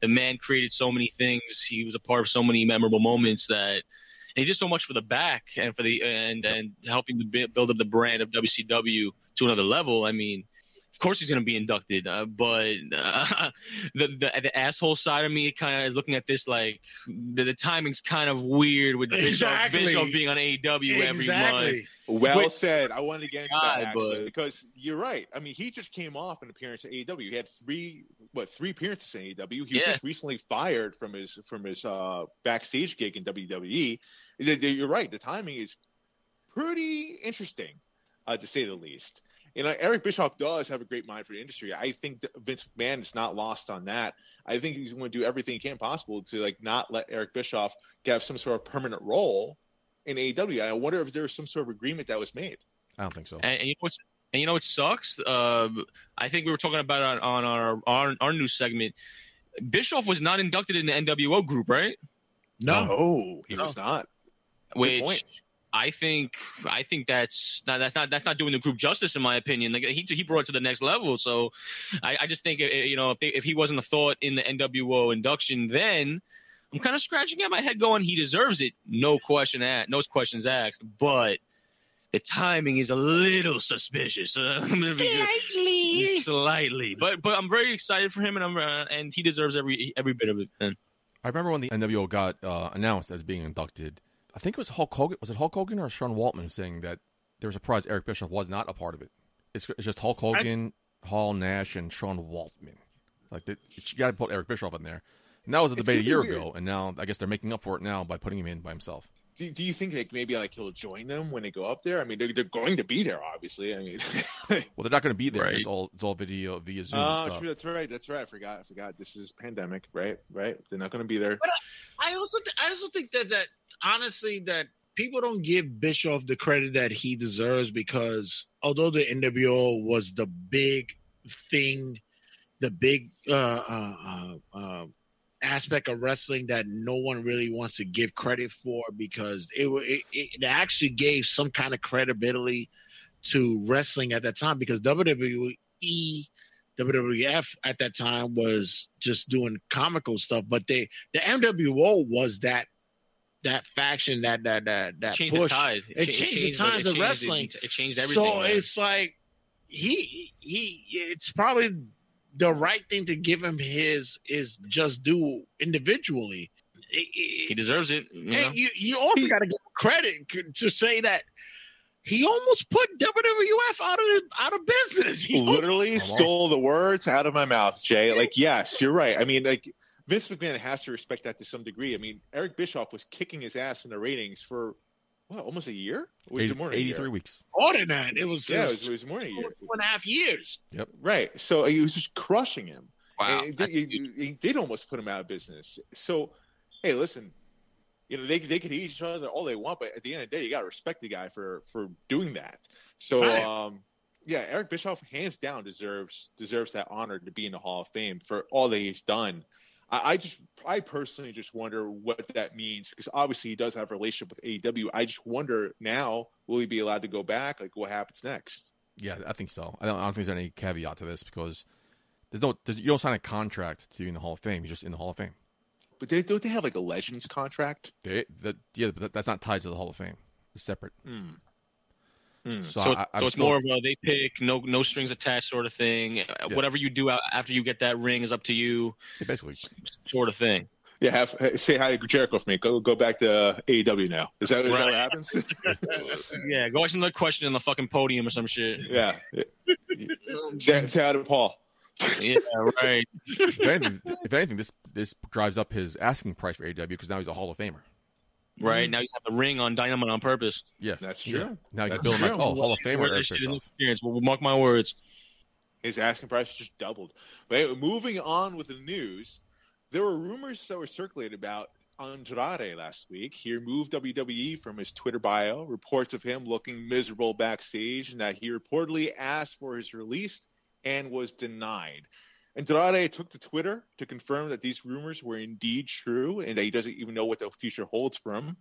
Speaker 5: the man created so many things. He was a part of so many memorable moments that. And he did so much for the back and for the and and helping to build up the brand of WCW to another level. I mean, of course he's going to be inducted, uh, but uh, the, the the asshole side of me kind of is looking at this like the, the timing's kind of weird with Bischoff,
Speaker 4: Exactly.
Speaker 5: Bischoff being on AEW every month.
Speaker 3: Well
Speaker 5: Wait.
Speaker 3: said. I wanted to get into that actually
Speaker 5: but-
Speaker 3: because you're right. I mean, he just came off an appearance at AEW. He had three, what, three appearances in AEW. He was
Speaker 5: Yeah.
Speaker 3: just recently fired from his from his uh, backstage gig in WWE. Th- th- You're right. The timing is pretty interesting, uh, to say the least. You know, Eric Bischoff does have a great mind for the industry. I think Vince McMahon is not lost on that. I think he's going to do everything he can possible to like not let Eric Bischoff have some sort of permanent role in AEW. I wonder if there was some sort of agreement that was made.
Speaker 2: I don't think so.
Speaker 5: And, and you know what's and you know what sucks? Uh, I think we were talking about it on, on our, our our news segment. Bischoff was not inducted in the NWO group, right?
Speaker 4: No,
Speaker 3: No, he
Speaker 4: No.
Speaker 3: was not. Good
Speaker 5: Which
Speaker 3: point.
Speaker 5: I think I think that's not that's not that's not doing the group justice in my opinion. Like he he brought it to the next level. So I, I just think uh, you know if they, if he wasn't a thought in the NWO induction, then I'm kind of scratching at my head, going he deserves it, no question asked, no questions asked. But the timing is a little suspicious. Uh, I'm gonna be
Speaker 4: Slightly.
Speaker 5: slightly, but but I'm very excited for him, and I'm uh, and he deserves every every bit of it. man.
Speaker 2: I remember when the NWO got uh, announced as being inducted. I think it was Hulk Hogan. Was it Hulk Hogan or Sean Waltman saying that they were surprised Eric Bischoff was not a part of it? It's, it's just Hulk Hogan, Hall, Nash, and Sean Waltman. Like they, you got to put Eric Bischoff in there. And that was a debate a year
Speaker 3: weird.
Speaker 2: ago, and now I guess they're making up for it now by putting him in by himself.
Speaker 3: Do, do you think like maybe like he'll join them when they go up there? I mean, they're, they're going to be there, obviously. I mean,
Speaker 2: Well, they're not going to be there.
Speaker 5: Right.
Speaker 2: It's all it's all video via Zoom
Speaker 3: oh,
Speaker 2: and stuff.
Speaker 3: true, that's right, that's right. I forgot, I forgot. This is pandemic, right? Right? They're not going to be there.
Speaker 4: I also th- I also think that that honestly that people don't give Bischoff the credit that he deserves because although the NWO was the big thing, the big uh, uh, uh, uh, aspect of wrestling that no one really wants to give credit for because it, it it actually gave some kind of credibility to wrestling at that time because WWE. WWF at that time was just doing comical stuff, but they the NWO was that that faction that that that that
Speaker 5: changed
Speaker 4: push.
Speaker 5: the tide.
Speaker 4: It changed the tides
Speaker 5: it
Speaker 4: of wrestling.
Speaker 5: It, it changed everything.
Speaker 4: So
Speaker 5: man.
Speaker 4: it's like he he it's probably the right thing to give him his is just due individually. It-
Speaker 5: he deserves it. You know?
Speaker 4: and you you also got to give credit to say that he almost put WWF out of out of business. He
Speaker 3: literally
Speaker 2: Almost.
Speaker 3: stole the words out of my mouth, Jay. Like, yes, you're right. I mean, like Vince McMahon has to respect that to some degree. I mean, Eric Bischoff was kicking his ass in the ratings for what, almost a year? Or was it
Speaker 2: 80
Speaker 3: more than a year?
Speaker 2: 83 weeks.
Speaker 4: more than that. It was,
Speaker 3: Yeah,
Speaker 4: it
Speaker 3: it
Speaker 4: was
Speaker 3: was, it was more than a
Speaker 4: two
Speaker 3: year.
Speaker 4: and a half years.
Speaker 3: Right. So he was just crushing him.
Speaker 5: wow.
Speaker 3: And they, he- he did almost put him out of business. So, hey, listen, you know they they could hate each other all they want, but at the end of the day, you got to respect the guy for for doing that. So,
Speaker 4: Right.
Speaker 3: um, yeah, Eric Bischoff hands down deserves deserves that honor to be in the Hall of Fame for all that he's done. I, I just, I personally just wonder what that means because obviously he does have a relationship with AEW. I just wonder now, will he be allowed to go back? Like, what happens next?
Speaker 2: Yeah, I think so. I don't, I don't think there's any caveat to this because there's no there's, you don't sign a contract to be in the Hall of Fame. You're just in the Hall of Fame.
Speaker 3: But they, don't they have like a Legends contract?
Speaker 2: They, that, yeah, but that's not tied to the Hall of Fame. It's separate.
Speaker 3: Hmm. Hmm.
Speaker 2: So,
Speaker 5: so,
Speaker 2: I, I'm
Speaker 5: so it's
Speaker 2: still-
Speaker 5: more of a they pick no no strings attached sort of thing. Uh, Whatever you do after you get that ring is up to you,
Speaker 2: yeah, basically.
Speaker 5: sort of thing.
Speaker 3: Yeah, have, say hi to Jericho for me. Go go back to uh, AEW now. Is that, is that what happens?
Speaker 5: Yeah, go ask another question on the fucking podium or some shit.
Speaker 3: yeah. Say, say hi to Paul.
Speaker 5: Yeah, right.
Speaker 2: if anything, if anything, this this drives up his asking price for AEW because now he's a Hall of Famer.
Speaker 5: Right mm-hmm. now he's got the ring on Dynamite on purpose.
Speaker 2: Yeah,
Speaker 3: That's
Speaker 2: Yeah.
Speaker 3: true.
Speaker 2: Now you can
Speaker 3: That's
Speaker 2: bill him as
Speaker 3: true.
Speaker 2: oh Hall of Famer
Speaker 5: Where
Speaker 2: Eric
Speaker 5: this shit experience. Well, mark my words.
Speaker 3: His asking price just doubled. But anyway, moving on with the news, there were rumors that were circulated about Andrade last week. He removed WWE from his Twitter bio. Reports of him looking miserable backstage, and that he reportedly asked for his release and was denied. Andrade took to Twitter to confirm that these rumors were indeed true and that he doesn't even know what the future holds for him.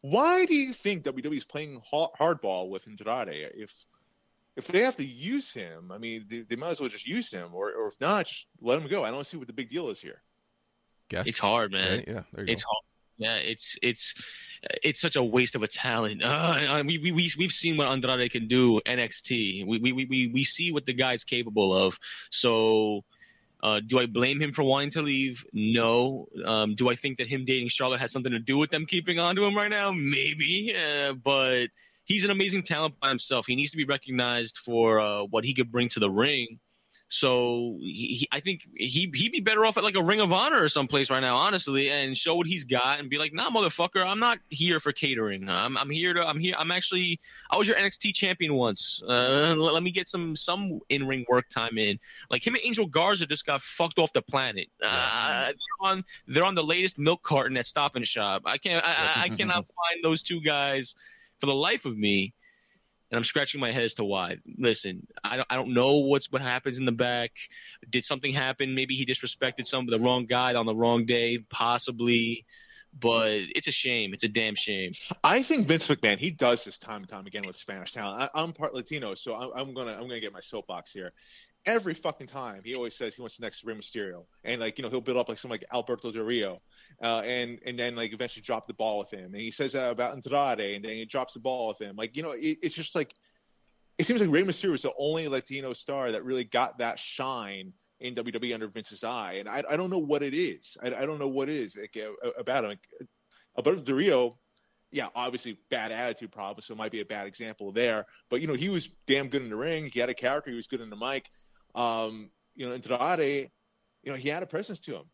Speaker 3: Why do you think WWE is playing hardball with Andrade? If if they have to use him, I mean, they, they might as well just use him, or, or if not, just let him go. I don't see what the big deal is here.
Speaker 2: Guess.
Speaker 5: It's hard, man.
Speaker 2: Right? Yeah, there you
Speaker 5: It's
Speaker 2: go.
Speaker 5: hard. Yeah, it's it's it's such a waste of a talent. Uh, we we we we've seen what Andrade can do NXT. We we we we we see what the guy's capable of. So. Uh, do I blame him for wanting to leave? No. Um, do I think that him dating Charlotte had something to do with them keeping on to him right now? Maybe. Uh, but he's an amazing talent by himself. He needs to be recognized for uh, what he could bring to the ring. So he, he, I think he he'd be better off at like a Ring of Honor or someplace right now, honestly, and show what he's got and be like, "Nah, motherfucker, I'm not here for catering. I'm I'm here to I'm here. I'm actually I was your NXT champion once. Uh, let, let me get some some in ring work time in. Like him and Angel Garza just got fucked off the planet. Uh, they're on they're on the latest milk carton at Stop and Shop. I can't I, I, I cannot find those two guys for the life of me and I'm scratching my head as to why. Listen, I don't, I don't know what's what happens in the back. Did something happen? Maybe he disrespected some of the wrong guy on the wrong day, possibly. But it's a shame. It's a damn shame.
Speaker 3: I think Vince McMahon he does this time and time again with Spanish talent. I, I'm part Latino, so I'm, I'm gonna I'm gonna get my soapbox here. Every fucking time he always says he wants the next Rey Mysterio, and like you know he'll build up like some like Alberto Del Rio, uh, and and then like eventually dropped the ball with him. And he says that about Andrade, and then he drops the ball with him. Like you know, it, it's just like it seems like Rey Mysterio was the only Latino star that really got that shine in WWE under Vince's eye, and I, I don't know what it is. I, I don't know what it is like, uh, about him. Alberto Del Rio, yeah, obviously bad attitude problem, so it might be a bad example there. But you know, he was damn good in the ring. He had a character. He was good in the mic. Um, you know, Andrade, you know, he had a presence to him.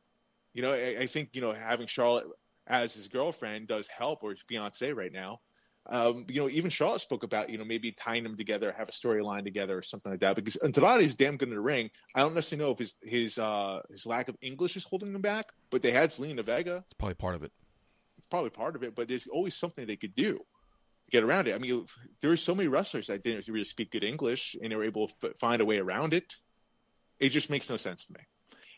Speaker 3: You know, I, I think you know having Charlotte as his girlfriend does help, or his fiance right now. Um, you know, even Charlotte spoke about you know maybe tying them together, have a storyline together, or something like that. Because Andrade is damn good in the ring. I don't necessarily know if his his uh, his lack of English is holding him back, but they had Zelina Vega.
Speaker 2: It's probably part of it.
Speaker 3: It's probably part of it, but there's always something they could do to get around it. I mean, there were so many wrestlers that didn't really speak good English, and they were able to f- find a way around it. It just makes no sense to me.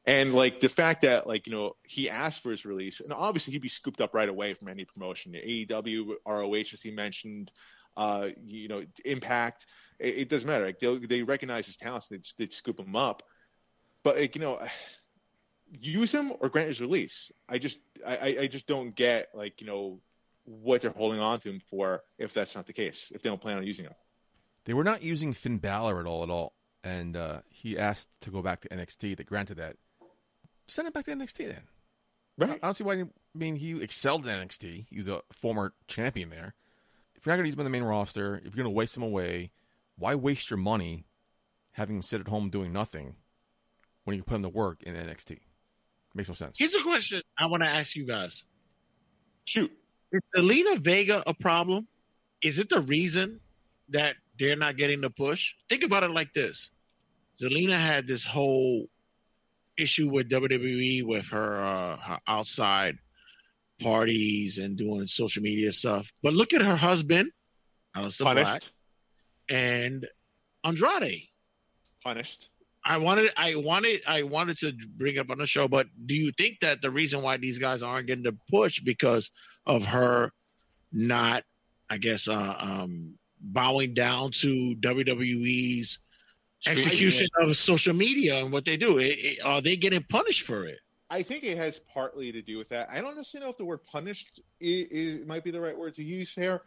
Speaker 3: And like the fact that like you know he asked for his release, and obviously he'd be scooped up right away from any promotion, AEW, ROH as he mentioned, uh, you know Impact. It, it doesn't matter. Like they they recognize his talents, they they scoop him up. But like you know, use him or grant his release. I just I I just don't get like you know what they're holding on to him for if that's not the case. If they don't plan on using him.
Speaker 2: They were not using Finn Balor at all at all, and uh, he asked to go back to NXT. They granted that. Send him back to NXT then.
Speaker 3: Right.
Speaker 2: I don't see why. I mean, he excelled in NXT. He was a former champion there. If you're not going to use him on the main roster, if you're going to waste him away, why waste your money having him sit at home doing nothing when you can put him to work in NXT? Makes no sense.
Speaker 4: Here's a question I want to ask you guys:
Speaker 3: Shoot.
Speaker 4: Is Zelina Vega a problem? Is it the reason that they're not getting the push? Think about it like this: Zelina had this whole issue with WWE with her, uh, her outside parties and doing social media stuff. But look at her husband, Aleister Black, and Andrade.
Speaker 3: Punished.
Speaker 4: I wanted, I wanted, I wanted to bring up on the show, but do you think that the reason why these guys aren't getting the push because of her not, I guess, uh, um, bowing down to WWE's execution of social media and what they do? It, it- are they getting punished for it?
Speaker 3: I think it has partly to do with that. I don't necessarily know if the word punished i i might be the right word to use here.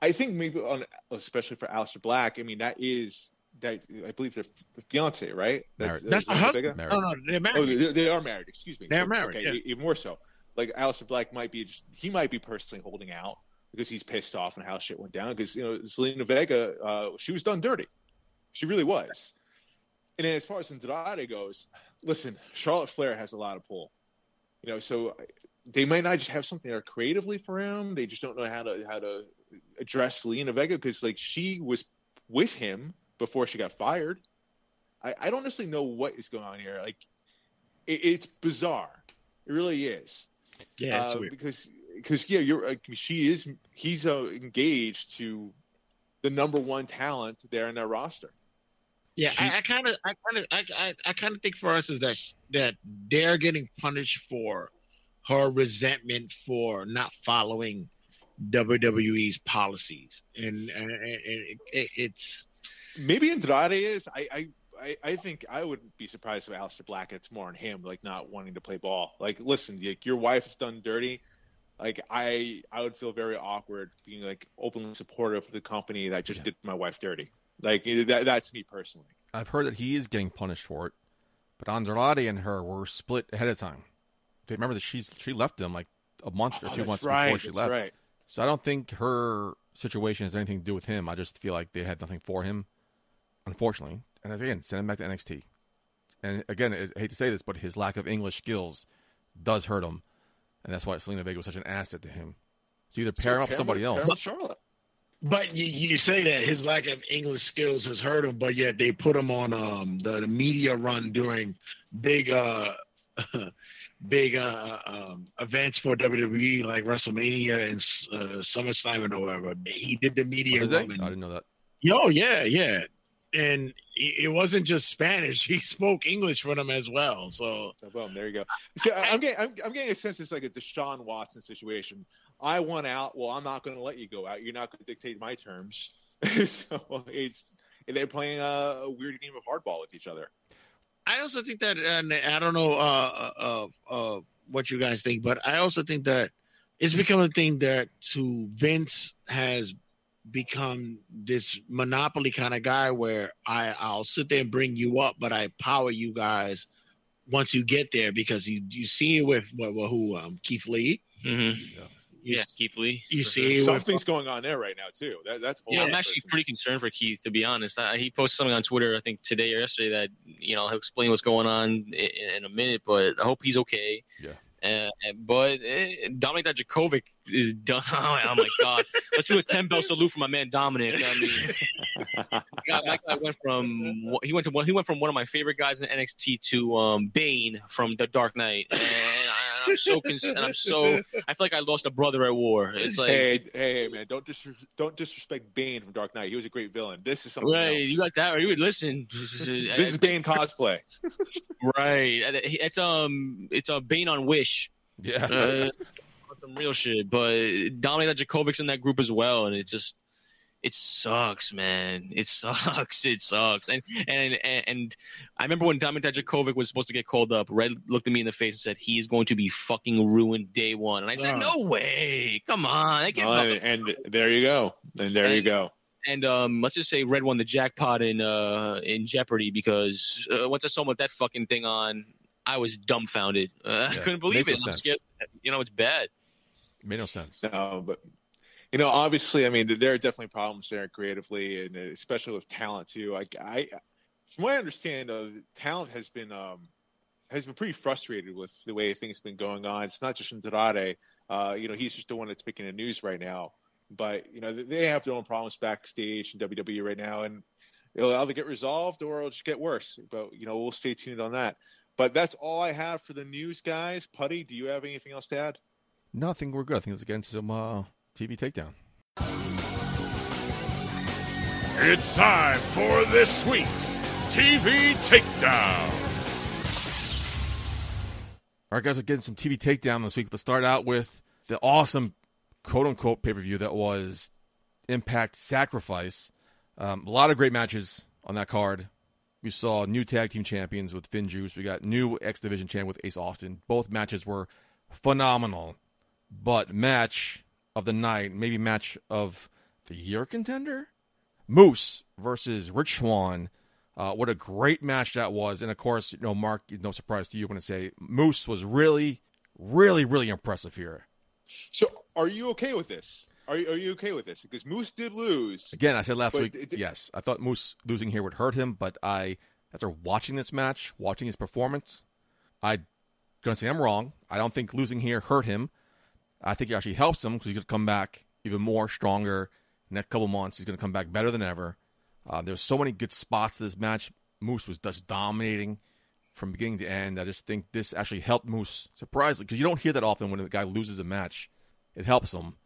Speaker 3: I think maybe on, especially for Aleister Black. I mean, that is that I believe their fiance, right?
Speaker 2: Married.
Speaker 4: That's the
Speaker 3: is
Speaker 4: husband.
Speaker 2: Married.
Speaker 4: No, no, they're
Speaker 3: Oh,
Speaker 4: married.
Speaker 3: they, they are married. Excuse me.
Speaker 4: They're
Speaker 3: So,
Speaker 4: married,
Speaker 3: Okay,
Speaker 4: yeah.
Speaker 3: even more so. Like Aleister Black might be, just, he might be personally holding out because he's pissed off and how shit went down. Because you know, Zelina Vega, uh, she was done dirty. She really was. And as far as Andrade goes, listen, Charlotte Flair has a lot of pull. You know, so they might not just have something there creatively for him. They just don't know how to how to address Zelina Vega because like she was with him before she got fired. I, I don't necessarily know what is going on here. Like it, it's bizarre. It really is.
Speaker 4: Yeah,
Speaker 3: Uh, because because yeah, you're like she is he's uh, engaged to the number one talent there in their roster.
Speaker 4: Yeah,
Speaker 2: She-
Speaker 4: I kind of, I kind of, I, I, I kind of think for us is that that they're getting punished for her resentment for not following WWE's policies, and, and, and it, it, it's
Speaker 3: Maybe Andrade is. I, I I I think I wouldn't be surprised if Aleister Black it's more on him, like not wanting to play ball. Like, listen, like, your wife is done dirty. Like I I would feel very awkward being like openly supportive of the company that just
Speaker 2: Yeah.
Speaker 3: did my wife dirty. Like eh, that that's me personally.
Speaker 2: I've heard that he is getting punished for it, but Andrade and her were split ahead of time. They remember that she's she left them like a month or
Speaker 3: Oh,
Speaker 2: two months
Speaker 3: right,
Speaker 2: before she left.
Speaker 3: Right.
Speaker 2: So I don't think her situation has anything to do with him. I just feel like they had nothing for him, unfortunately. And again, send him back to NXT. And again, I hate to say this, but his lack of English skills does hurt him, and that's why Zelina Vega was such an asset to him. So either pair him up somebody else.
Speaker 3: Charlotte.
Speaker 4: But you, you say that his lack of English skills has hurt him, but yet they put him on um, the, the media run during big uh, big uh, um, events for WWE like WrestleMania and uh, SummerSlam and whatever. He did the
Speaker 2: Oh,
Speaker 4: media
Speaker 2: did they?
Speaker 4: run.
Speaker 2: I didn't know that.
Speaker 4: Oh yeah, yeah. And it it wasn't just Spanish; he spoke English for them as well. So
Speaker 3: So, boom, there you go. See, I, I'm getting, I'm, I'm getting a sense it's like a Deshaun Watson situation. I want out. Well, I'm not going to let you go out. You're not going to dictate my terms. so it's they're playing a, a weird game of hardball with each other.
Speaker 4: I also think that, and I don't know, uh, uh, uh, what you guys think, but I also think that it's become a thing that to Vince has become this monopoly kind of guy where I I'll sit there and bring you up, but I power you guys once you get there because you you see it with what, what who um Keith Lee.
Speaker 5: Mm-hmm.
Speaker 4: You,
Speaker 5: Yeah, Keith Lee.
Speaker 4: you see
Speaker 5: sure.
Speaker 3: Something's going on there right now too. That, that's
Speaker 5: Yeah, I'm actually
Speaker 3: person.
Speaker 5: pretty concerned for Keith, to be honest. I, he posted something on Twitter, I think today or yesterday, that you know he'll explain what's going on in, in a minute, but I hope he's okay.
Speaker 2: Yeah.
Speaker 5: Uh, but uh, Dominik Dijakovic is done. Oh my god! Let's do a ten bell salute for my man Dominik. I mean, God, that guy went from he went to one he went from one of my favorite guys in NXT to um, Bane from The Dark Knight, and I, I'm so cons- and I'm so I feel like I lost a brother at war. It's like
Speaker 3: hey, hey, man! Don't dis- don't disrespect Bane from Dark Knight. He was a great villain. This is something
Speaker 5: right,
Speaker 3: else.
Speaker 5: you got that, or you would listen.
Speaker 3: this is Bane cosplay.
Speaker 5: Right. It's um it's a Bane on Wish.
Speaker 2: Yeah.
Speaker 5: Uh, some real shit. But Dominik Dijakovic's in that group as well, and it just it sucks, man. It sucks. It sucks. And and and, and I remember when Dominik Dijakovic was supposed to get called up, Red looked at me in the face and said he is going to be fucking ruined day one. And I said,
Speaker 4: Wow.
Speaker 5: No way. Come on. I can't
Speaker 3: Oh, and, and there you go. And there you go.
Speaker 5: and um, let's just say Red won the jackpot in uh, in Jeopardy because uh, once I saw him with that fucking thing on, I was dumbfounded. Uh, I couldn't believe
Speaker 2: makes
Speaker 5: it.
Speaker 2: no sense.
Speaker 5: scared. You know, it's bad.
Speaker 2: Made no sense.
Speaker 3: No, but you know, obviously, I mean, there are definitely problems there creatively, and especially with talent too. I, I from what I understand, uh, talent has been um, has been pretty frustrated with the way things have been going on. It's not just Andrade. Uh, you know, he's just the one that's making the news right now. But you know, they have their own problems backstage in WWE right now, and it'll either get resolved or it'll just get worse. But you know, we'll stay tuned on that. But that's all I have for the news, guys. Putty, do you have anything else to add?
Speaker 2: Nothing. We're good. I think it's against some uh, TV takedown.
Speaker 6: It's time for this week's TV Takedown.
Speaker 2: All right, guys, we're getting some TV takedown this week. Let's start out with the awesome quote unquote pay per view that was Impact Sacrifice. Um, a lot of great matches on that card. We saw new tag team champions with FinJuice. We got new X Division champ with Ace Austin. Both matches were phenomenal. But match of the night, maybe match of the year contender? Moose versus Rich Swann. Uh, what a great match that was. And of course, you know, Mark, no surprise to you when I say Moose was really, really, really impressive here.
Speaker 3: So, are you okay with this? Are you, are you okay with this? Because Moose did lose.
Speaker 2: Again, I said last week,
Speaker 3: it-
Speaker 2: yes, I thought Moose losing here would hurt him, but I, after watching this match, watching his performance, I'm going to say I'm wrong. I don't think losing here hurt him. I think it actually helps him because he's going to come back even more stronger. Next couple months, he's going to come back better than ever. Uh, there's so many good spots to this match. Moose was just dominating from beginning to end. I just think this actually helped Moose surprisingly because you don't hear that often when a guy loses a match. It helps him.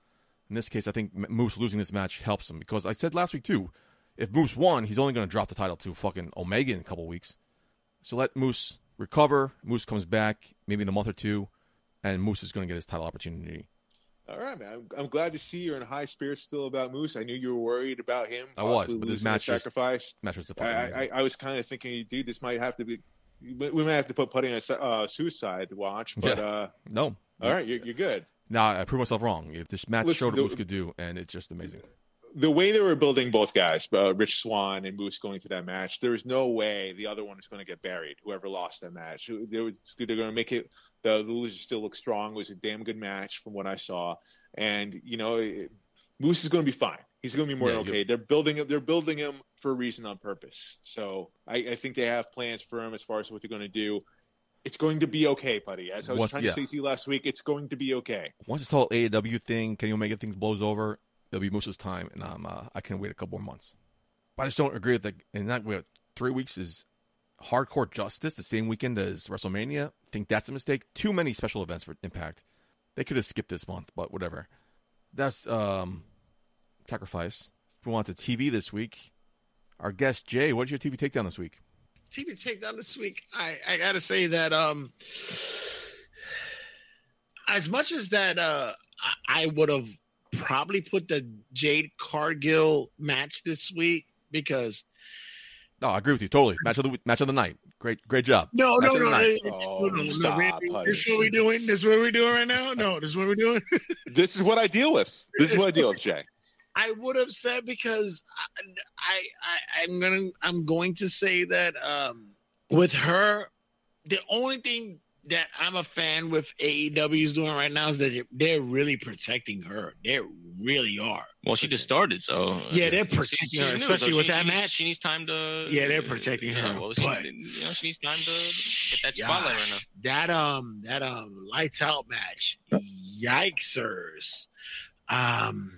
Speaker 2: In this case, I think Moose losing this match helps him because I said last week too, if Moose won, he's only going to drop the title to fucking Omega in a couple weeks. So let Moose recover. Moose comes back maybe in a month or two, and Moose is going to get his title opportunity.
Speaker 3: All right, man. I'm, I'm glad to see you're in high spirits still about Moose. I knew you were worried about him.
Speaker 2: I was, but this match just-
Speaker 3: sacrifice.
Speaker 2: Match was the
Speaker 3: I,
Speaker 2: fucking
Speaker 3: I. I was kind of thinking, dude, this might have to be. We might have to put putting a uh, suicide watch, but
Speaker 2: Yeah.
Speaker 3: uh,
Speaker 2: no,
Speaker 3: all right, you're, you're good.
Speaker 2: Now I proved myself wrong. If This match
Speaker 3: Listen,
Speaker 2: showed what Moose could do, and it's just amazing.
Speaker 3: the way they were building both guys, uh, Rich Swann and Moose going to that match, there was no way the other one was going to get buried. Whoever lost that match, they were, they're going to make it. The, losers still look strong. It was a damn good match from what I saw, and you know, it, Moose is going to be fine. He's going to be more
Speaker 2: Yeah,
Speaker 3: okay. They're building. They're building him for a reason on purpose. So I, I think they have plans for him as far as what they're going to do. It's going to be okay, buddy. As I was
Speaker 2: Once-
Speaker 3: trying
Speaker 2: yeah.
Speaker 3: to say to you last week, it's going to be okay.
Speaker 2: Once this whole AEW thing, Kenny Omega things blows over, it'll be Moose's time, and um, uh, I can wait a couple more months. But I just don't agree with that. And that wait, three weeks is hardcore justice the same weekend as WrestleMania. Think that's a mistake. Too many special events for Impact. They could have skipped this month, but whatever. That's um, sacrifice. Move on to TV this week. Our guest Jay, what's your TV takedown this week?
Speaker 4: TV takedown this week. I I gotta say that um, as much as that uh, I would have probably put the Jade Cargill match this week because
Speaker 2: No, I agree with you totally. Match of the match of the night. Great, great job.
Speaker 4: No, no,
Speaker 2: That's
Speaker 4: no,
Speaker 2: it,
Speaker 4: no,
Speaker 2: nice.
Speaker 4: no,
Speaker 3: Oh,
Speaker 4: no, no,
Speaker 3: stop,
Speaker 4: Randy, This is what we're doing. This is what we're doing right now. No, this is what we're doing.
Speaker 3: This is what I deal with. This is what I deal with, Jay.
Speaker 4: I would have said because I, I, I I'm gonna, I'm going to say that um, with her, the only thing that I'm a fan with AEW is doing right now is that they're really protecting her. They really are.
Speaker 5: Well, she just started, so
Speaker 4: Yeah, they're protecting her, especially with
Speaker 5: she-
Speaker 4: that
Speaker 5: she needs-
Speaker 4: match.
Speaker 5: She needs time to.
Speaker 4: Yeah, they're protecting
Speaker 5: yeah,
Speaker 4: her,
Speaker 5: Well, she,
Speaker 4: but-
Speaker 5: you know, she needs time to get that spotlight right now.
Speaker 4: That um that um lights out match. Yikesers. Um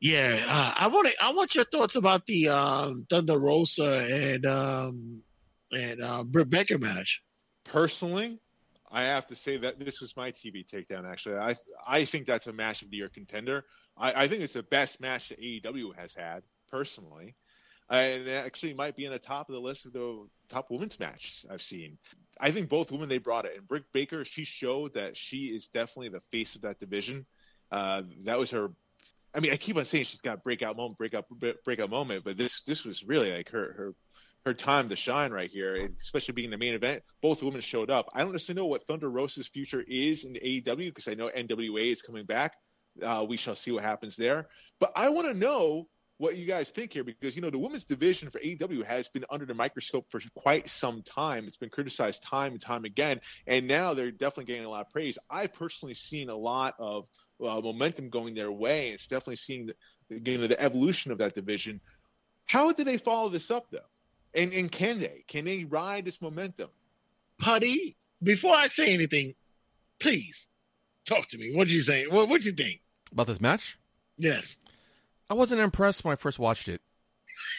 Speaker 4: yeah, uh, I want to, I want your thoughts about the um Thunder Rosa and um and uh Britt Baker match.
Speaker 3: Personally, I have to say that this was my TV takedown. Actually, I I think that's a match of the year contender. I, I think it's the best match that AEW has had personally, and it actually might be in the top of the list of the top women's matches I've seen. I think both women they brought it, and Britt Baker she showed that she is definitely the face of that division. Uh, that was her. I mean, I keep on saying she's got breakout moment, breakout breakout moment, but this this was really like her her her time to shine right here, especially being the main event. Both women showed up. I don't necessarily know what Thunder Rosa's future is in AEW because I know NWA is coming back. Uh, we shall see what happens there. But I want to know what you guys think here because you know the women's division for AEW has been under the microscope for quite some time. It's been criticized time and time again, and now they're definitely getting a lot of praise. I've personally seen a lot of uh, momentum going their way. It's definitely seeing the, you know, the evolution of that division. How do they follow this up though? And and can they? Can they ride this momentum?
Speaker 4: Putty, before I say anything, please talk to me. What do you say? What what you think?
Speaker 2: About this match,
Speaker 4: Yes.
Speaker 2: I wasn't impressed when I first watched it.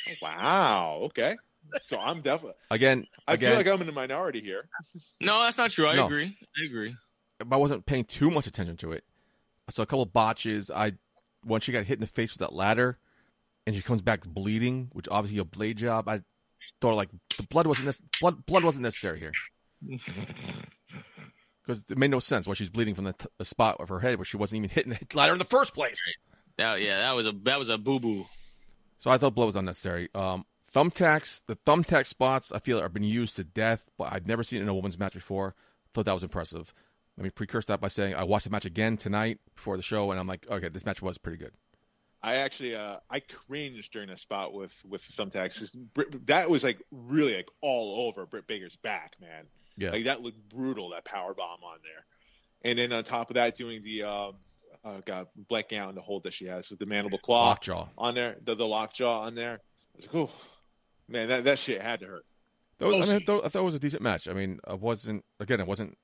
Speaker 3: Oh, wow. Okay. So I'm definitely.
Speaker 2: Again,
Speaker 3: I
Speaker 2: again,
Speaker 3: feel like I'm in the minority here.
Speaker 5: No, that's not true. I
Speaker 2: No.
Speaker 5: agree. I agree.
Speaker 2: I wasn't paying too much attention to it. I saw a couple botches. I once she got hit in the face with that ladder, and she comes back bleeding, which obviously a blade job. I thought like the blood wasn't nec- blood blood wasn't necessary here because it made no sense why she's bleeding from the, t- the spot of her head where she wasn't even hitting the ladder in the first place.
Speaker 5: That, yeah, that was a that was a boo boo.
Speaker 2: So I thought blood was unnecessary. Um, thumbtacks, the thumbtack spots, I feel are been used to death, but I've never seen it in a women's match before. Thought that was impressive. Let me precurse that by saying I watched the match again tonight before the show, and I'm like, okay, this match was pretty good.
Speaker 3: I actually, uh, I cringed during a spot with with thumbtacks. 'cause Britt- That was like really like all over Britt Baker's back, man.
Speaker 2: Yeah.
Speaker 3: Like that looked brutal. That power bomb on there, and then on top of that, doing the um, uh, God, blanking out on the hold that she has with the mandible claw
Speaker 2: Lockjaw.
Speaker 3: on there, the the lockjaw on there. I was like, oh man, that that shit had to hurt.
Speaker 2: That was- I, mean, I, thought, I thought it was a decent match. I mean, I wasn't again, it wasn't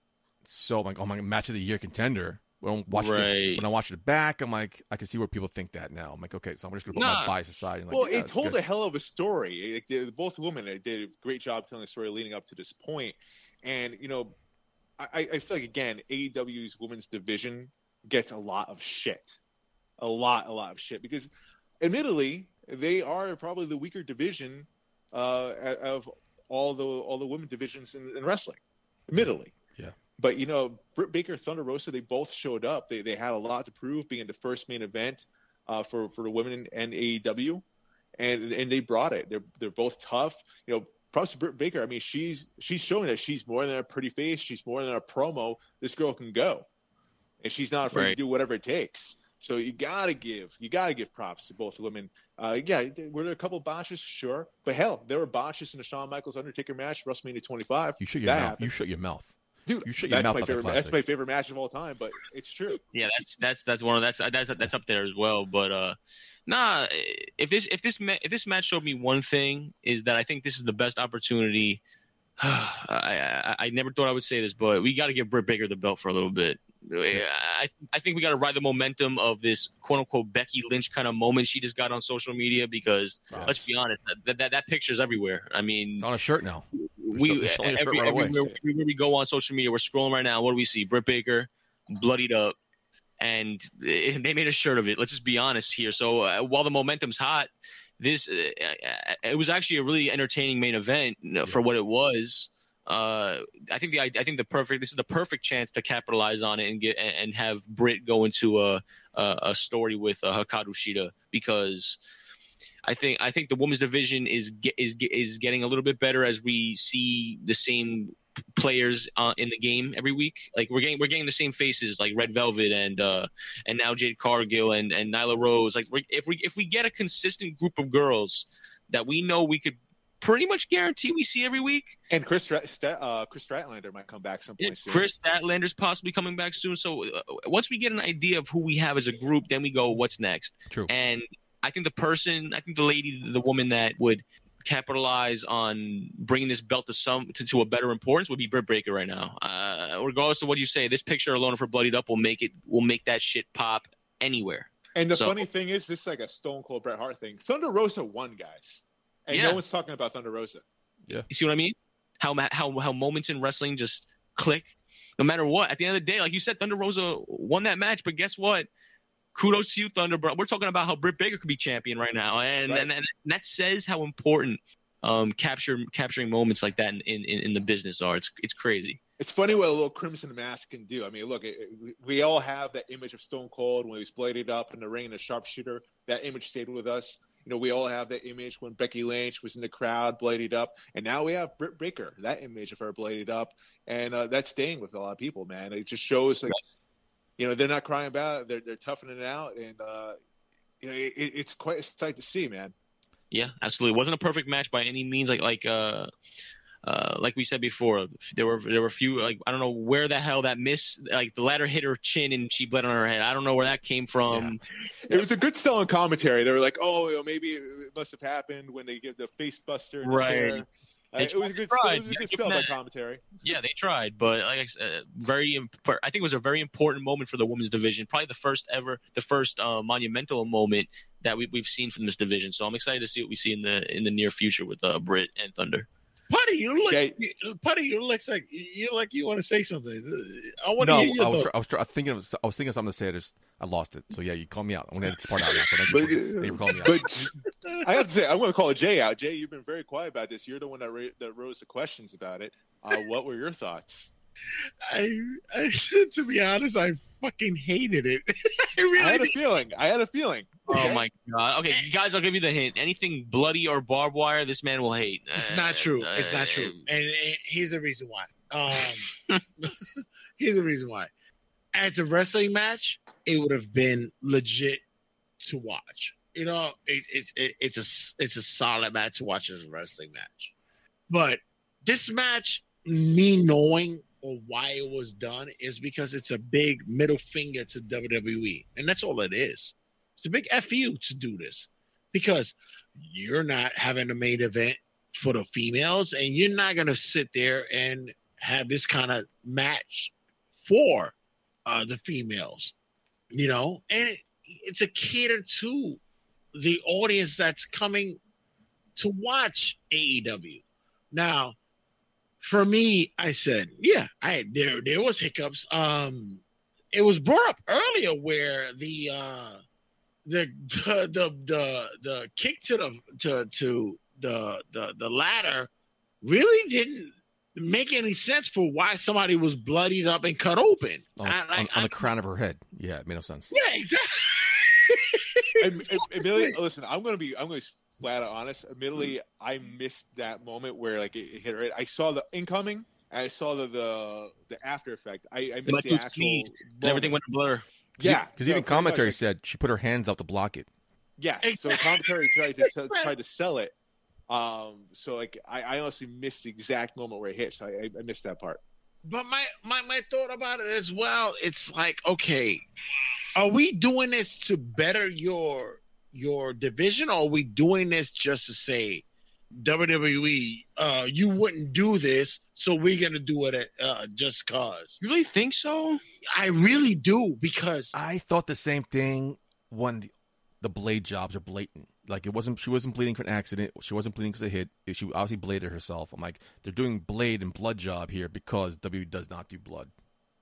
Speaker 2: so like oh my match of the year contender. When I watched it,
Speaker 5: Right.
Speaker 2: when I watched it back, I'm like, I can see where people think that now. I'm like, okay, so I'm just gonna put my
Speaker 5: Nah.
Speaker 2: bias aside. And like,
Speaker 3: well,
Speaker 2: yeah,
Speaker 3: it told
Speaker 2: good.
Speaker 3: a hell of a story. It, did- both women they did a great job telling the story leading up to this point. And you know, I, I feel like again, AEW's women's division gets a lot of shit, a lot, a lot of shit because, admittedly, they are probably the weaker division uh, of all the all the women divisions in, in wrestling. Admittedly,
Speaker 2: Yeah.
Speaker 3: But you know, Britt Baker, Thunder Rosa, they both showed up. They they had a lot to prove, being the first main event uh, for for the women and AEW, and and they brought it. They're they're both tough. You know, props to Britt Baker. I mean, she's she's showing that she's more than a pretty face. She's more than a promo. This girl can go, and she's not afraid
Speaker 5: Right.
Speaker 3: to do whatever it takes. So you gotta give you gotta give props to both women. Uh, yeah, were there a couple botches? Sure, but hell, there were botches in the Shawn Michaels Undertaker match, WrestleMania 25.
Speaker 2: You shut your
Speaker 3: That
Speaker 2: mouth.
Speaker 3: happened.
Speaker 2: You shut your mouth.
Speaker 3: Dude,
Speaker 2: You shut your
Speaker 3: that's
Speaker 2: mouth
Speaker 3: my
Speaker 2: about that
Speaker 3: favorite. That's my favorite match of all time. But it's true.
Speaker 5: Yeah, that's that's that's one of that's that's that's up there as well. But uh, nah, if this if this ma- if this match showed me one thing is that I think this is the best opportunity. I, I I never thought I would say this, but we got to give Britt Baker the belt for a little bit. I I think we got to ride the momentum of this quote unquote Becky Lynch kind of moment she just got on social media because
Speaker 2: Wow.
Speaker 5: let's be honest, that, that that picture's everywhere. I mean,
Speaker 2: It's on a shirt now.
Speaker 5: we
Speaker 2: They're shirt right
Speaker 5: everywhere, everywhere we go on social media, we're scrolling right now. What do we see? Britt Baker, bloodied up, and eh, they made a shirt of it. Let's just be honest here. So uh, while the momentum's hot, this uh, it was actually a really entertaining main event uh, for what it was. Uh, I think the I think the perfect this is the perfect chance to capitalize on it and get and have Britt go into a a, a story with uh, Hikaru Shida because I think I think the women's division is ge- is is getting a little bit better as we see the same players uh, in the game every week. Like we're getting we're getting the same faces like Red Velvet and uh, and now Jade Cargill and and Nyla Rose. Like if we if we get a consistent group of girls that we know we could pretty much guarantee we see every week.
Speaker 3: And Chris Strat- uh, Kris Stratlander might come back some point soon.
Speaker 5: Kris Statlander's possibly coming back soon. So uh, once we get an idea of who we have as a group, then we go, what's next?
Speaker 2: True.
Speaker 5: And I think the person, I think the lady, the woman that would capitalize on bringing this belt to some to, to a better importance would be Britt Baker right now. Uh, regardless of what you say, this picture alone of her bloodied up will make it will make that shit pop anywhere.
Speaker 3: And the
Speaker 5: So-
Speaker 3: funny thing is, this is like a Stone Cold Bret Hart thing. Thunder Rosa won, guys, and
Speaker 5: Yeah.
Speaker 3: no one's talking about Thunder Rosa.
Speaker 5: Yeah, you see what I mean? How how how moments in wrestling just click, no matter what. At the end of the day, like you said, Thunder Rosa won that match, but guess what? Kudos to you, Thunder. Bro. We're talking about how Britt Baker could be champion right now, and
Speaker 3: Right.
Speaker 5: and, and that says how important um capture capturing moments like that in, in, in the business are. It's it's crazy.
Speaker 3: It's funny what a little Crimson Mask can do. I mean, look, it, it- we all have that image of Stone Cold when he was bladed up in the ring and a sharpshooter. That image stayed with us. You know, we all have that image when Becky Lynch was in the crowd, bladed up, and now we have Britt Baker. That image of her bladed up, and uh, that's staying with a lot of people, man. It just shows like, you know, they're not crying about it. They're they're toughing it out, and uh, you know, it, it's quite a sight to see, man.
Speaker 5: Yeah, absolutely. It wasn't a perfect match by any means. Like like uh, uh, like we said before, there were there were a few like I don't know where the hell that miss like the ladder hit her chin and she bled on her head. I don't know where that came from.
Speaker 3: It was a good selling commentary. They were like, "Oh, you know, maybe it must have happened when they give the face buster." The
Speaker 5: Right.
Speaker 3: Uh, it was a good, it was a good sell that commentary.
Speaker 5: Yeah, they tried, but like I said, very important. I think it was a very important moment for the women's division. Probably the first ever, the first uh, monumental moment that we, we've seen from this division. So I'm excited to see what we see in the in the near future with uh, Britt and Thunder.
Speaker 4: Putty, you look,
Speaker 3: Jay-
Speaker 4: Putty, you look like you like you want to say something. I want to
Speaker 2: No,
Speaker 4: hear your
Speaker 2: I was, tr- I was, tr- I was thinking of, I was thinking of something to say. I just, I lost it. So yeah, you call me out. I'm gonna edit this part out now. So thank you, for, thank you for calling me out.
Speaker 3: but I have to say, I'm going to call Jay out. Jay, you've been very quiet about this. You're the one that, ra- that rose the questions about it. Uh, what were your thoughts?
Speaker 4: I, I, to be honest, I fucking hated it. I really
Speaker 3: I had a
Speaker 4: did.
Speaker 3: feeling. I had a feeling.
Speaker 5: Oh my god! Okay, you guys, I'll give you the hint. Anything bloody or barbed wire, this man will hate.
Speaker 4: It's
Speaker 5: Uh,
Speaker 4: not true. It's not
Speaker 5: uh,
Speaker 4: true. And, and here's the reason why. Um, here's the reason why. As a wrestling match, it would have been legit to watch. You know, it, it, it, it's a s- it's a solid match to watch as a wrestling match. But this match, me knowing or why it was done is because it's a big middle finger to WWE, and that's all it is. It's a big fu to do this because you're not having a main event for the females, and you're not gonna sit there and have this kind of match for uh, the females, you know. And it, it's a cater to the audience that's coming to watch AEW. Now, for me, I said, yeah, I there there was hiccups. Um, it was brought up earlier where the uh the the the the, the kick to the to to the the the ladder really didn't make any sense for why somebody was bloodied up and cut open.
Speaker 2: on,
Speaker 4: I- like,
Speaker 2: on
Speaker 4: I-
Speaker 2: the crown of her head. Yeah, it made no sense.
Speaker 4: yeah, exactly.
Speaker 3: Ad- ad- admittedly, listen, I'm going to be, I'm going to be flat out honest. Admittedly, I missed that moment where like it, it hit her. I saw the incoming. and I saw the the, the after effect. I, I missed
Speaker 5: Like
Speaker 3: the
Speaker 5: you
Speaker 3: actual.
Speaker 5: sneezed, And everything went to blur.
Speaker 3: Yeah,
Speaker 2: because
Speaker 3: so
Speaker 2: even
Speaker 3: pretty much,
Speaker 2: commentary said she put her hands out to block it.
Speaker 3: Yeah, so commentary tried to sell, tried to sell it. Um, so like I, I honestly missed the exact moment where it hit. So I, I- I missed that part.
Speaker 4: But my, my my thought about it as well, it's like, okay, are we doing this to better your your division, or are we doing this just to say WWE, uh, you wouldn't do this, so we're gonna do it at, uh, just cause?
Speaker 5: You really think so?
Speaker 4: I really do because
Speaker 2: I thought the same thing when the, the blade jobs are blatant. Like it wasn't. She wasn't bleeding for an accident. She wasn't bleeding because of hit. She obviously bladed herself. I'm like, they're doing blade and blood job here because W does not do blood.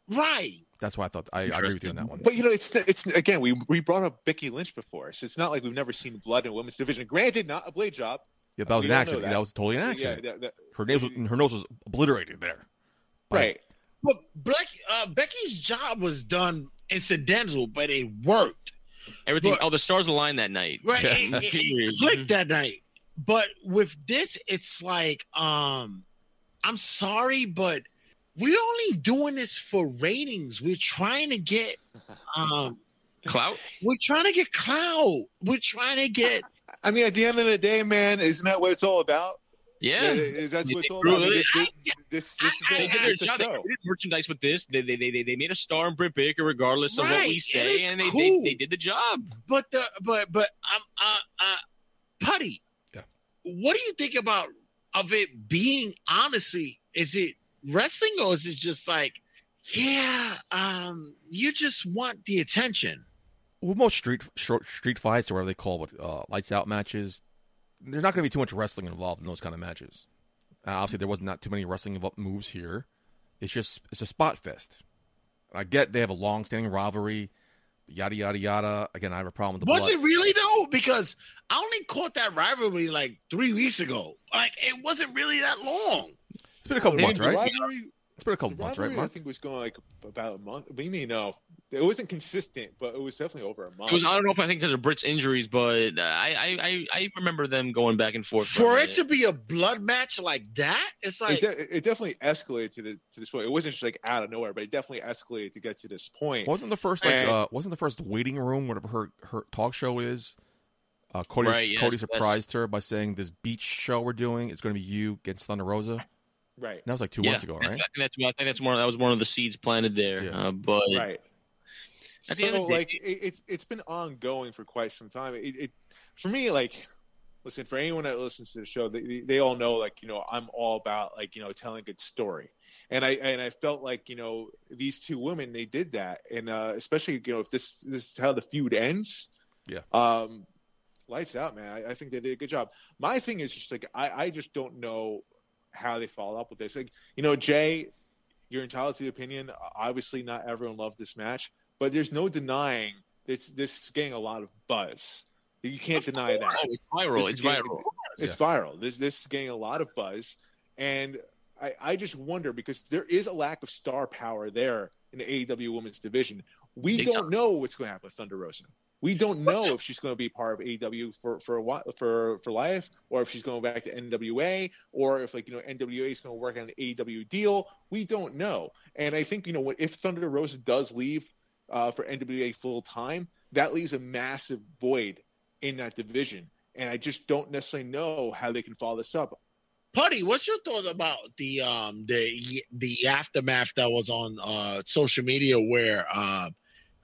Speaker 4: right,
Speaker 2: That's why I thought I, I agree with you on that one.
Speaker 3: But you know, it's it's again we we brought up Becky Lynch before, so it's not like we've never seen blood in women's division. Granted, not a blade job.
Speaker 2: Yeah, that was
Speaker 3: We
Speaker 2: an accident. That.
Speaker 3: that.
Speaker 2: was totally an
Speaker 3: Yeah,
Speaker 2: accident.
Speaker 3: that- that-
Speaker 2: her nose, was, her nose was obliterated there. By-
Speaker 3: right.
Speaker 4: but Black uh, Becky's job was done incidental, but it worked.
Speaker 5: Everything.
Speaker 4: But-
Speaker 5: oh, the stars aligned that night.
Speaker 4: Right.
Speaker 2: Yeah.
Speaker 4: It, it- it clicked that night. But with this, it's like, um, I'm sorry, but we're only doing this for ratings. We're trying to get um
Speaker 5: Clout.
Speaker 4: we're trying to get clout. We're trying to get
Speaker 3: I mean, at the end of the day, man, isn't that what it's all about?
Speaker 5: Yeah.
Speaker 3: is that
Speaker 5: You
Speaker 3: what it's all about? I this, this, this, this
Speaker 4: I-
Speaker 3: is
Speaker 5: They
Speaker 3: a,
Speaker 5: did their
Speaker 3: a
Speaker 5: job. They
Speaker 3: show.
Speaker 5: merchandise with this. They, they, they, they, they made a star in Britt Baker regardless of what we say,
Speaker 4: it's
Speaker 5: and they,
Speaker 4: cool.
Speaker 5: they, they did the job.
Speaker 4: but the but but um uh uh Putty.
Speaker 2: Yeah.
Speaker 4: What do you think about of it being honestly? Is it wrestling goes is just like, yeah, um, you just want the attention?
Speaker 2: Well, most street short street fights or whatever they call what uh, lights out matches, there's not going to be too much wrestling involved in those kind of matches. Uh, obviously, there was not too many wrestling moves here. It's just it's a spot fest. I get they have a long-standing rivalry, yada yada yada. Again, I have a problem with the
Speaker 4: Was
Speaker 2: blood.
Speaker 4: it really though? Because I only caught that rivalry like three weeks ago. Like it wasn't really that long.
Speaker 2: It's been a couple months, right?
Speaker 3: rivalry,
Speaker 2: It's been a couple months, right,
Speaker 3: rivalry I
Speaker 2: Mark?
Speaker 3: think was going like about a month. But you mean no? It wasn't consistent, but it was definitely over a month.
Speaker 5: It was I don't know if I think because of Britt's injuries, but I, I I I remember them going back and forth. a
Speaker 4: For it to be a blood match like that, it's
Speaker 3: it,
Speaker 4: like
Speaker 3: de- it definitely escalated to the to this point. It wasn't just like out of nowhere, but it definitely escalated to get to this point.
Speaker 2: Wasn't the first like
Speaker 3: And-
Speaker 2: uh wasn't the first waiting room whatever her her talk show is? Uh, Cody
Speaker 5: Right, yes,
Speaker 2: Cody
Speaker 5: yes.
Speaker 2: surprised her by saying this beach show we're doing it's going to be you against Thunder Rosa.
Speaker 3: Right,
Speaker 2: That was like two
Speaker 5: yeah,
Speaker 2: months ago,
Speaker 5: that's-
Speaker 2: right?
Speaker 5: I think that's I think that's one that was one of the seeds planted there.
Speaker 2: Yeah.
Speaker 5: Uh, but
Speaker 3: right.
Speaker 5: At the
Speaker 3: so
Speaker 5: end of the day-
Speaker 3: like it, it's it's been ongoing for quite some time. It, it for me like listen for anyone that listens to the show, they they all know like you know I'm all about like you know telling a good story, and I and I felt like you know these two women they did that, and uh, especially you know if this this is how the feud ends,
Speaker 2: Yeah.
Speaker 3: um, lights out, man. I, I think they did a good job. My thing is just like I I just don't know how they follow up with this. Like you know Jay, you're entitled to the opinion. Obviously, not everyone loved this match, but there's no denying it's this is getting a lot of buzz. You can't deny that.
Speaker 5: oh, it's viral. It's
Speaker 3: getting-
Speaker 5: viral.
Speaker 3: It's viral. This this is getting a lot of buzz, and I, I just wonder because there is a lack of star power there in the AEW Women's Division. We
Speaker 5: Big
Speaker 3: don't
Speaker 5: time.
Speaker 3: know what's going to happen with Thunder Rosa. We don't know if she's going to be part of AEW for for a while, for for life, or if she's going back to NWA, or if like you know NWA is going to work on an AEW deal. We don't know. And I think you know what if Thunder Rosa does leave uh, for NWA full time, that leaves a massive void in that division. And I just don't necessarily know how they can follow this up.
Speaker 4: Putty, what's your thought about the um the the aftermath that was on uh social media where uh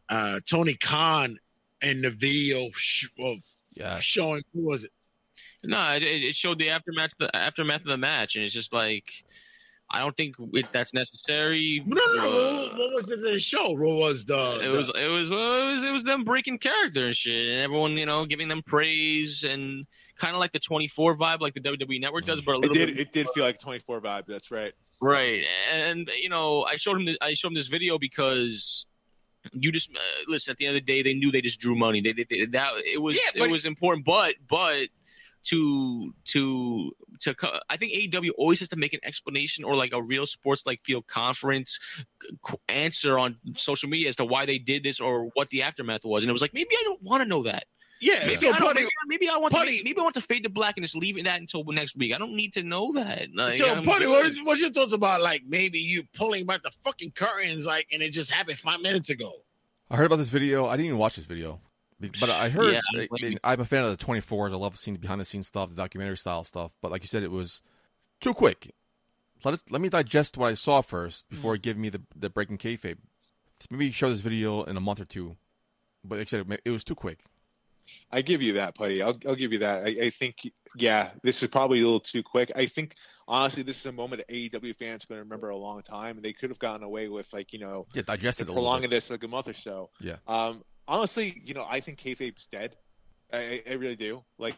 Speaker 4: uh Tony Khan and the video sh- of
Speaker 2: Yeah,
Speaker 4: showing who was it?
Speaker 5: No, it, it showed the aftermath the aftermath of the match, and it's just like I don't think it, that's necessary.
Speaker 4: No, no, no.
Speaker 5: Uh,
Speaker 4: what, what was it the show? What was the?
Speaker 5: it was it was well, it was it was them breaking character and shit, and everyone you know giving them praise and kind of like the 24 vibe, like the WWE Network does, but a
Speaker 3: It did.
Speaker 5: bit
Speaker 3: It did feel like 24 vibe. That's right.
Speaker 5: right. And you know, I showed him the, I showed him this video because you just uh, listen. At the end of the day, they knew they just drew money. They, they, they that it was
Speaker 4: Yeah,
Speaker 5: it was important, but but to to to I think AEW always has to make an explanation or like a real sports like field conference answer on social media as to why they did this or what the aftermath was. And it was like maybe I don't want to know that.
Speaker 4: Yeah.
Speaker 5: Maybe,
Speaker 4: So
Speaker 5: I, don't,
Speaker 4: Putty,
Speaker 5: maybe, maybe I want
Speaker 4: Putty-
Speaker 5: to maybe I want to fade to black and just leave it that until next week. I don't need to know that. Like,
Speaker 4: so
Speaker 5: I'm
Speaker 4: Putty, what is what's your thoughts about like maybe you pulling back the fucking curtains like and it just happened five minutes ago?
Speaker 2: I heard about this video. I didn't even watch this video, but I heard.
Speaker 5: Yeah,
Speaker 2: I-
Speaker 5: like-
Speaker 2: I'm a fan of the 24s. I love seeing the behind the scenes stuff, the documentary style stuff. But like you said, it was too quick. Let us let me digest what I saw first before mm. giving me the the breaking kayfabe. Maybe show this video in a month or two. But like I said, it was too quick.
Speaker 3: I give you that, Putty. I'll, I'll give you that. I, I think, yeah, this is probably a little too quick. I think, honestly, this is a moment that AEW fans are going to remember a long time. And they could have gotten away with, like, you know,
Speaker 2: Yeah, digest it a little
Speaker 3: prolonging this like a month or so.
Speaker 2: Yeah.
Speaker 3: Um, honestly, you know, I think kayfabe's dead. I, I- really do. Like,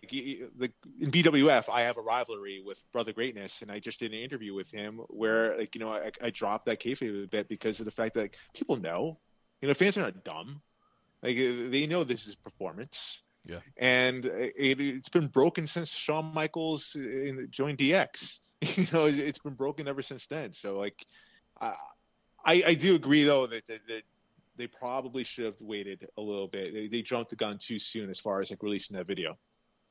Speaker 3: like in BWF, I have a rivalry with Brother Greatness, and I just did an interview with him where, like, you know, I, I dropped that kayfabe a bit because of the fact that like, people know, you know, fans are not dumb. Like, uh, they know this is performance.
Speaker 2: Yeah.
Speaker 3: And it, it's been broken since Shawn Michaels in, joined DX. You know, it- it's been broken ever since then. So, like, I, I, I do agree though that, that, that they probably should have waited a little bit. They, they jumped the gun too soon as far as like releasing that video.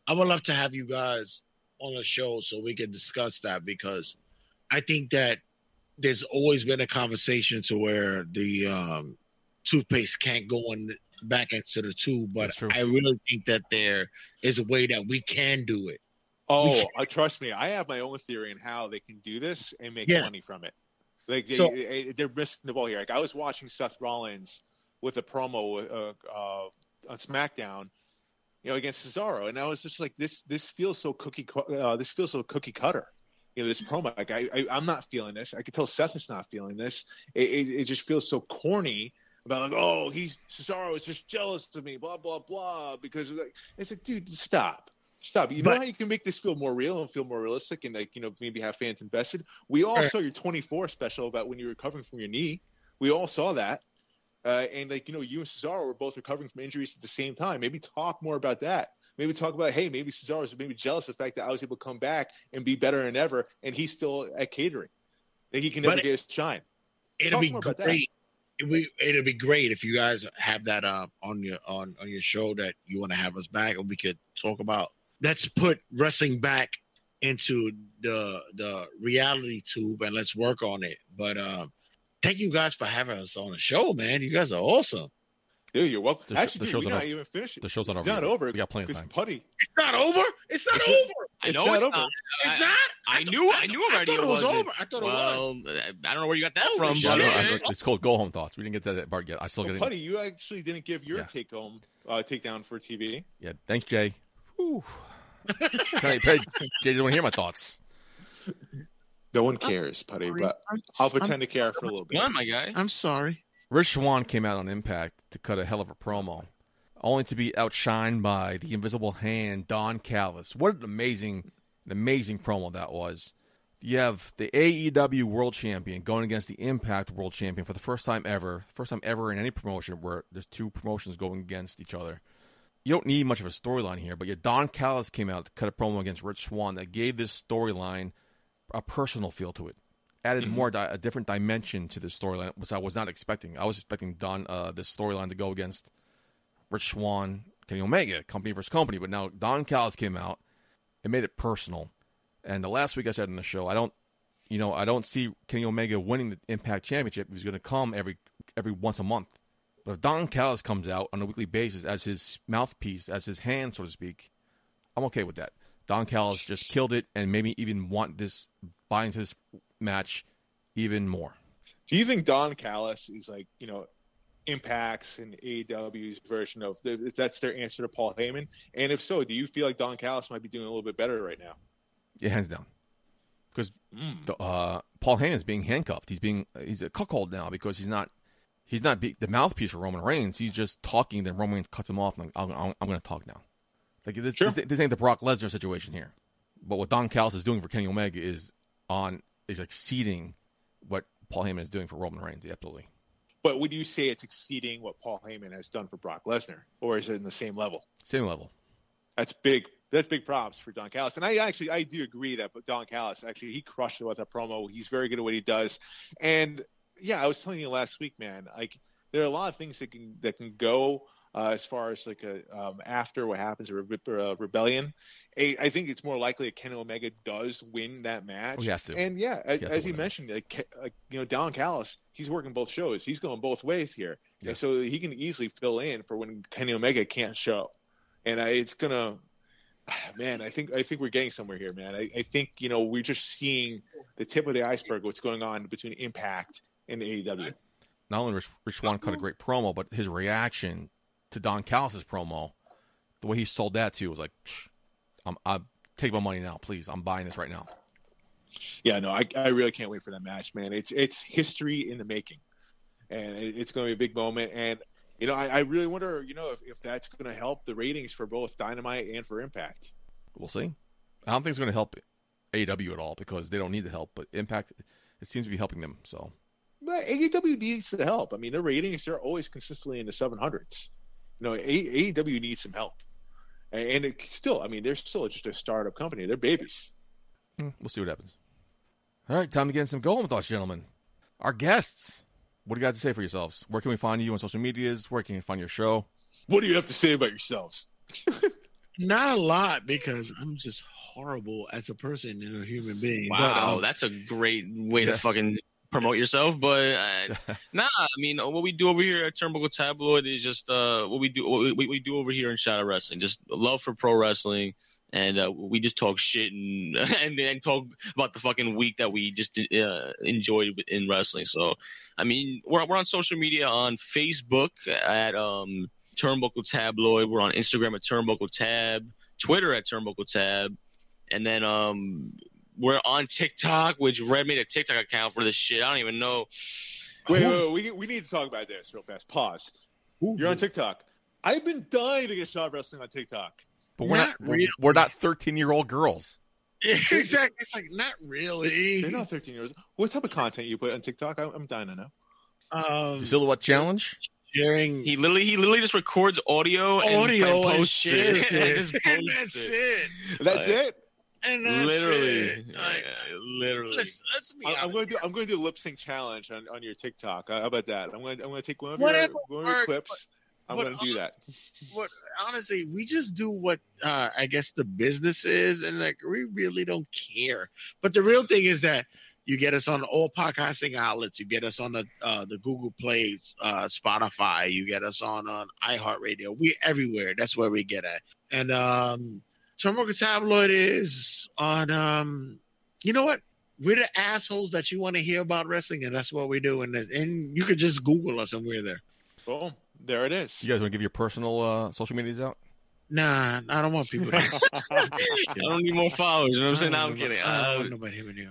Speaker 4: I would love to have you guys on the show so we can discuss that because I think that there's always been a conversation to where the um, toothpaste can't go in back into the two, but I really think that there is a way that we can do it.
Speaker 3: Oh, uh, trust me, I have my own theory on how they can do this and make
Speaker 4: Yes.
Speaker 3: money from it. Like they,
Speaker 4: So-
Speaker 3: they- they're missing the ball here. Like I was watching Seth Rollins with a promo uh, uh, on SmackDown, you know, against Cesaro, and I was just like, this this feels so cookie cu- uh, this feels so cookie cutter. You know, this promo, like I, I I'm not feeling this. I could tell Seth is not feeling this. It, it, it just feels so corny about like, oh, he's Cesaro is just jealous of me, blah blah blah. Because like, it's like, dude, stop. Stop. You know how you can make this feel more real and feel more realistic and like, you know, maybe have fans invested? We all saw your 24 special about when you were recovering from your knee. We all saw that. Uh, and like, you know, you and Cesaro were both recovering from injuries at the same time. Maybe talk more about that. Maybe talk about, hey, maybe Cesaro's maybe jealous of the fact that I was able to come back and be better than ever, and he's still at catering. That he can never
Speaker 4: But-
Speaker 3: get his shine.
Speaker 4: It'll
Speaker 3: Talk
Speaker 4: be
Speaker 3: more about that.
Speaker 4: great. It we, it'll be great if you guys have that uh, on your on, on your show that you want to have us back and we could talk about. Let's put wrestling back into the the reality tube and let's work on it. But um, thank you guys for having us on the show, man. You guys are awesome.
Speaker 3: Dude, you're welcome.
Speaker 2: The sh-
Speaker 3: Actually,
Speaker 2: the
Speaker 3: dude,
Speaker 2: show's
Speaker 3: we're
Speaker 2: not
Speaker 3: not
Speaker 2: over.
Speaker 3: even finished.
Speaker 2: The show's not
Speaker 3: It's
Speaker 2: over.
Speaker 3: not over.
Speaker 2: We got plenty of time.
Speaker 3: Putty,
Speaker 4: It's not over. It's not
Speaker 3: It's
Speaker 4: over.
Speaker 3: Not-
Speaker 5: I
Speaker 3: it's
Speaker 5: know
Speaker 3: not
Speaker 5: it's
Speaker 3: over.
Speaker 5: not.
Speaker 4: It's
Speaker 5: I-
Speaker 4: not.
Speaker 5: I knew, I knew already
Speaker 4: I thought it was
Speaker 5: wasn't.
Speaker 4: over. I thought it was.
Speaker 5: well, I don't know where you got that
Speaker 4: Holy
Speaker 5: from,
Speaker 4: shit.
Speaker 5: But
Speaker 2: I know, it's called Go Home Thoughts. We didn't get to that part yet. I still
Speaker 3: Well,
Speaker 2: get
Speaker 3: Putty, you actually didn't give your
Speaker 2: Yeah.
Speaker 3: take home uh, takedown for TV.
Speaker 2: Yeah, thanks, Jay. Whew. Hey, Jay doesn't want to hear my thoughts.
Speaker 3: No one cares, Putty, but I'll pretend to care for a little bit.
Speaker 5: Come on, my guy.
Speaker 4: I'm sorry.
Speaker 2: Rich Swann came out on Impact to cut a hell of a promo, only to be outshined by the invisible hand, Don Callis. What an amazing, an amazing promo that was. You have the AEW World Champion going against the Impact World Champion for the first time ever, first time ever in any promotion where there's two promotions going against each other. You don't need much of a storyline here, but yet Don Callis came out to cut a promo against Rich Swann that gave this storyline a personal feel to it added more di- a different dimension to the storyline, which I was not expecting. I was expecting Don uh, this storyline to go against Rich Swann, Kenny Omega, company versus company, but now Don Callis came out and made it personal. And the last week I said in the show, I don't, you know, I don't see Kenny Omega winning the Impact Championship. He's going to come every every once a month. But if Don Callis comes out on a weekly basis as his mouthpiece, as his hand, so to speak, I'm okay with that. Don Callis just killed it and made me even want this buy into this match even more.
Speaker 3: Do you think Don Callis is like, you know, Impact's and AEW's version of that's their answer to Paul Heyman? And if so, do you feel like Don Callis might be doing a little bit better right now?
Speaker 2: Yeah, hands down. Because
Speaker 3: Mm.
Speaker 2: the, uh, Paul Heyman's being handcuffed. He's being he's a cuckold now because he's not he's not be, the mouthpiece for Roman Reigns. He's just talking. Then Roman cuts him off. And I'm, I'm, I'm going to talk now. Like this,
Speaker 3: Sure.
Speaker 2: this, this ain't the Brock Lesnar situation here. But what Don Callis is doing for Kenny Omega is on is exceeding what Paul Heyman is doing for Roman Reigns. Absolutely.
Speaker 3: But would you say it's exceeding what Paul Heyman has done for Brock Lesnar, or is it in the same level?
Speaker 2: Same level.
Speaker 3: That's big. That's big props for Don Callis, and I actually I do agree that but Don Callis actually he crushed it with that promo. He's very good at what he does, and yeah, I was telling you last week, man. Like there are a lot of things that can that can go uh, as far as like a um, after what happens a re- uh, rebellion. A, I think it's more likely that Kenny Omega does win that match.
Speaker 2: Oh, he has to.
Speaker 3: And yeah, as,
Speaker 2: He has
Speaker 3: as you mentioned, like, like you know Don Callis, he's working both shows. He's going both ways here,
Speaker 2: Yeah.
Speaker 3: and so he can easily fill in for when Kenny Omega can't show. And I, it's gonna man, I think I think we're getting somewhere here, man. I, I think you know we're just seeing the tip of the iceberg. What's going on between Impact and AEW?
Speaker 2: Not only Rich, Rich Swann cut a great promo, but his reaction to Don Callis' promo, the way he sold that to you was like, I'm, I take my money now, please. I'm buying this right now.
Speaker 3: Yeah, no, I, I really can't wait for that match, man. It's it's history in the making, and it, it's going to be a big moment. And you know, I, I really wonder, you know, if, if that's going to help the ratings for both Dynamite and for Impact.
Speaker 2: We'll see. I don't think it's going to help AEW at all because they don't need the help, but Impact, it seems to be helping them. So
Speaker 3: But AEW needs the help. I mean, their ratings they're always consistently in the 700s. You know, A- AEW needs some help, and, and it still, I mean, they're still just a startup company. They're babies.
Speaker 2: hmm, we'll see what happens. All right, time to get in some go home thoughts, gentlemen. Our guests, what do you guys have to say for yourselves? Where can we find you on social medias? Where can we find your show?
Speaker 3: What do you have to say about yourselves?
Speaker 4: Not a lot because I'm just horrible as a person and a human being. But,
Speaker 5: Wow,
Speaker 4: um,
Speaker 5: that's a great way
Speaker 2: Yeah.
Speaker 5: to fucking promote yourself. But uh, nah, I mean, what we do over here at Turnbuckle Tabloid is just uh, what we do. What we, we do over here in Shadow Wrestling, just love for pro wrestling, and uh, we just talk shit and and talk about the fucking week that we just uh, enjoyed in wrestling. So, I mean, we're we're on social media on Facebook at um, Turnbuckle Tabloid. We're on Instagram at Turnbuckle Tab, Twitter at Turnbuckle Tab, and then um, we're on TikTok, which Red made a TikTok account for this shit. I don't even know.
Speaker 3: Wait, wait, wait, we, we need to talk about this real fast. Pause. You're on TikTok. I've been dying to get shot wrestling on TikTok.
Speaker 2: But we're
Speaker 4: Not
Speaker 2: not, we're,
Speaker 4: really.
Speaker 2: we're not 13 year old girls.
Speaker 4: exactly. It's like not really.
Speaker 3: They're not 13 years. What type of content you put on TikTok? I'm, I'm dying to know.
Speaker 4: Um,
Speaker 2: The silhouette challenge.
Speaker 4: sharing
Speaker 5: He literally he literally just records audio,
Speaker 4: audio
Speaker 5: and,
Speaker 4: and
Speaker 5: posts
Speaker 4: shares
Speaker 5: it.
Speaker 4: it.
Speaker 5: Just
Speaker 4: and that's
Speaker 5: it.
Speaker 4: it.
Speaker 3: That's
Speaker 5: Like-
Speaker 3: it.
Speaker 4: And that's
Speaker 5: literally,
Speaker 4: it. Like,
Speaker 5: Yeah, literally.
Speaker 4: let's, let's be
Speaker 3: I- I'm going to do. I'm going to do a lip sync challenge on, on your TikTok. How about that? I'm going. To, I'm going to take one of
Speaker 4: Whatever
Speaker 3: your, one of your clips. I'm
Speaker 4: but
Speaker 3: going to do that.
Speaker 4: what honestly we just do what uh i guess the business is and like we really don't care but the real thing is that you get us on all podcasting outlets you get us on the uh the google play uh spotify you get us on on iheartradio We're everywhere that's where we get at and um Turnbuckle tabloid is on um you know what we're the assholes that you want to hear about wrestling and that's what we do and and you could just google us and we're there
Speaker 3: Boom. There it is.
Speaker 2: You guys want to give your personal uh, social medias out?
Speaker 4: Nah, I don't want people. To
Speaker 5: I don't need more followers. You know what I'm saying? No, I'm kidding.
Speaker 4: I
Speaker 5: kidding.
Speaker 4: don't
Speaker 5: Uh,
Speaker 4: want nobody hearing you.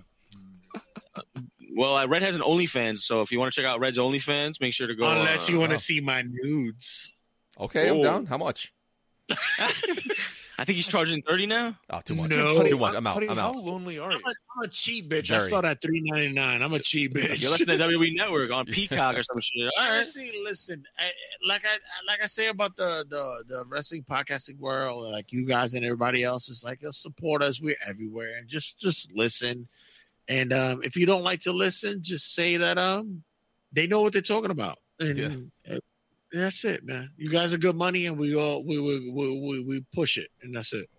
Speaker 5: well, uh, Red has an OnlyFans, so if you want to check out Red's OnlyFans, make sure to go.
Speaker 4: Unless
Speaker 5: uh,
Speaker 4: you want to
Speaker 2: wow.
Speaker 4: see my nudes.
Speaker 2: Okay, I'm
Speaker 3: Oh.
Speaker 2: down. How much?
Speaker 5: I think he's charging thirty now.
Speaker 2: Oh, too much.
Speaker 4: No.
Speaker 2: Too much. I'm out.
Speaker 3: Buddy,
Speaker 2: I'm out.
Speaker 3: how
Speaker 2: out.
Speaker 3: lonely are
Speaker 4: I'm
Speaker 3: you?
Speaker 4: a, I'm a cheap bitch. I saw that three ninety nine. I'm a cheap bitch.
Speaker 5: You're listening to WWE Network on Peacock or some shit. All right.
Speaker 4: Honestly, listen, I, like I like I say about the, the the wrestling podcasting world, like you guys and everybody else is like, support us. We're everywhere, and just just listen. And um, if you don't like to listen, just say that um, they know what they're talking about. And
Speaker 2: Yeah.
Speaker 4: That's it, man. You guys are good money, and we all we we we, we, we push it, and that's it.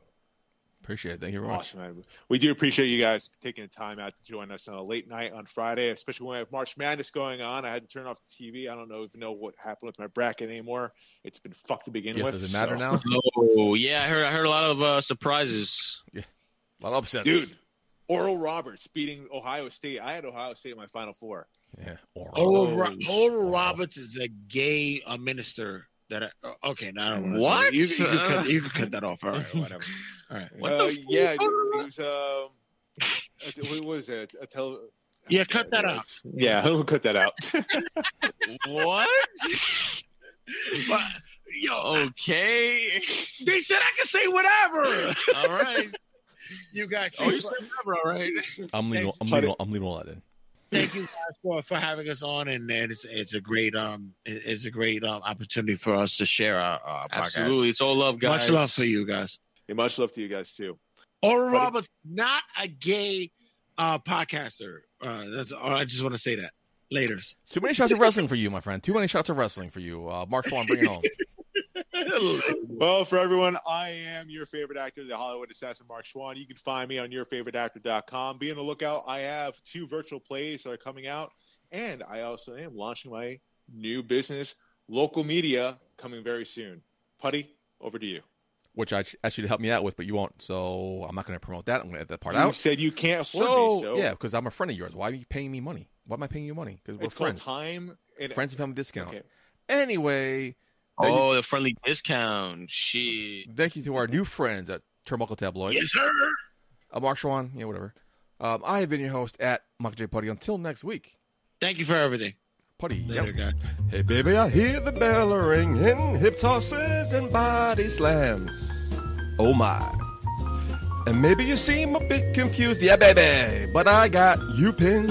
Speaker 2: Appreciate it. Thank you very much.
Speaker 3: Awesome, man. We do appreciate you guys taking the time out to join us on a late night on Friday, especially when we have March Madness going on. I had to turn off the TV. I don't know even know what happened with my bracket anymore. It's been fucked to begin
Speaker 2: Yeah,
Speaker 3: with.
Speaker 2: does it matter
Speaker 3: so-
Speaker 2: now?
Speaker 5: Oh yeah, I heard. I heard a lot of uh, surprises.
Speaker 2: A lot of upsets.
Speaker 3: dude? Oral Roberts beating Ohio State. I had Ohio State in my Final Four.
Speaker 2: Yeah. Or,
Speaker 4: Oral, Ro-
Speaker 5: Oh,
Speaker 4: Oral Roberts is a gay uh, minister. That I, uh, okay, now I don't wanna
Speaker 5: What?
Speaker 4: that. You, you, can cut, you can cut that off. All right, whatever. All right.
Speaker 5: What
Speaker 3: uh,
Speaker 5: the
Speaker 3: yeah, it was. Um, a- what was it? A tele-
Speaker 4: Yeah, cut that out.
Speaker 3: Yeah, we'll cut that out.
Speaker 5: what?
Speaker 4: But, yo,
Speaker 5: Okay.
Speaker 4: they said I could say whatever.
Speaker 5: All right.
Speaker 4: You guys,
Speaker 5: Oh, you said
Speaker 4: for-
Speaker 5: never. All right.
Speaker 2: I'm leaving. I'm leaving. I'm leaving all that in.
Speaker 4: thank you guys for, for having us on, and, and it's it's a great um it's a great um, opportunity for us to share our, our podcast.
Speaker 5: Absolutely. It's all love, guys.
Speaker 4: Much love for you guys.
Speaker 3: Yeah, much love to you guys too.
Speaker 4: Oral
Speaker 3: Buddy.
Speaker 4: Roberts, not a gay uh, podcaster. Uh, that's. I just want to say that. Later's.
Speaker 2: Too many shots of wrestling for you, my friend. Too many shots of wrestling for you. Uh, Mark Swan, bring it home.
Speaker 3: Well, for everyone, I am your favorite actor, the Hollywood Assassin, Mark Schwann. You can find me on yourfavoriteactor.com. Be on the lookout. I have two virtual plays that are coming out, and I also am launching my new business, local media, coming very soon. Putty, over to you.
Speaker 2: Which I asked you to help me out with, but you won't. So I'm not going to promote that. I'm going to edit that part
Speaker 3: You
Speaker 2: out.
Speaker 3: You said you can't afford
Speaker 2: So,
Speaker 3: me, so
Speaker 2: yeah, because I'm a friend of yours. Why are you paying me money? Why am I paying you money? Because we're
Speaker 3: it's called
Speaker 2: friends.
Speaker 3: time. And,
Speaker 2: Friends and family discount.
Speaker 3: Okay.
Speaker 2: Anyway, thank you-
Speaker 5: Oh, the friendly discount. Shit.
Speaker 2: thank you to our new friends at Turnbuckle Tabloid.
Speaker 4: yes, sir.
Speaker 2: Uh, Mark Schwan, yeah, whatever. Um, I have been your host at Michael J. Putty. Until next week.
Speaker 4: Thank you for everything.
Speaker 2: Putty,
Speaker 4: Later,
Speaker 2: yep.
Speaker 4: guys.
Speaker 7: Hey, baby, I hear the bell a ringing, hip tosses and body slams. Oh my. And maybe you seem a bit confused, yeah, baby, but I got you pinned.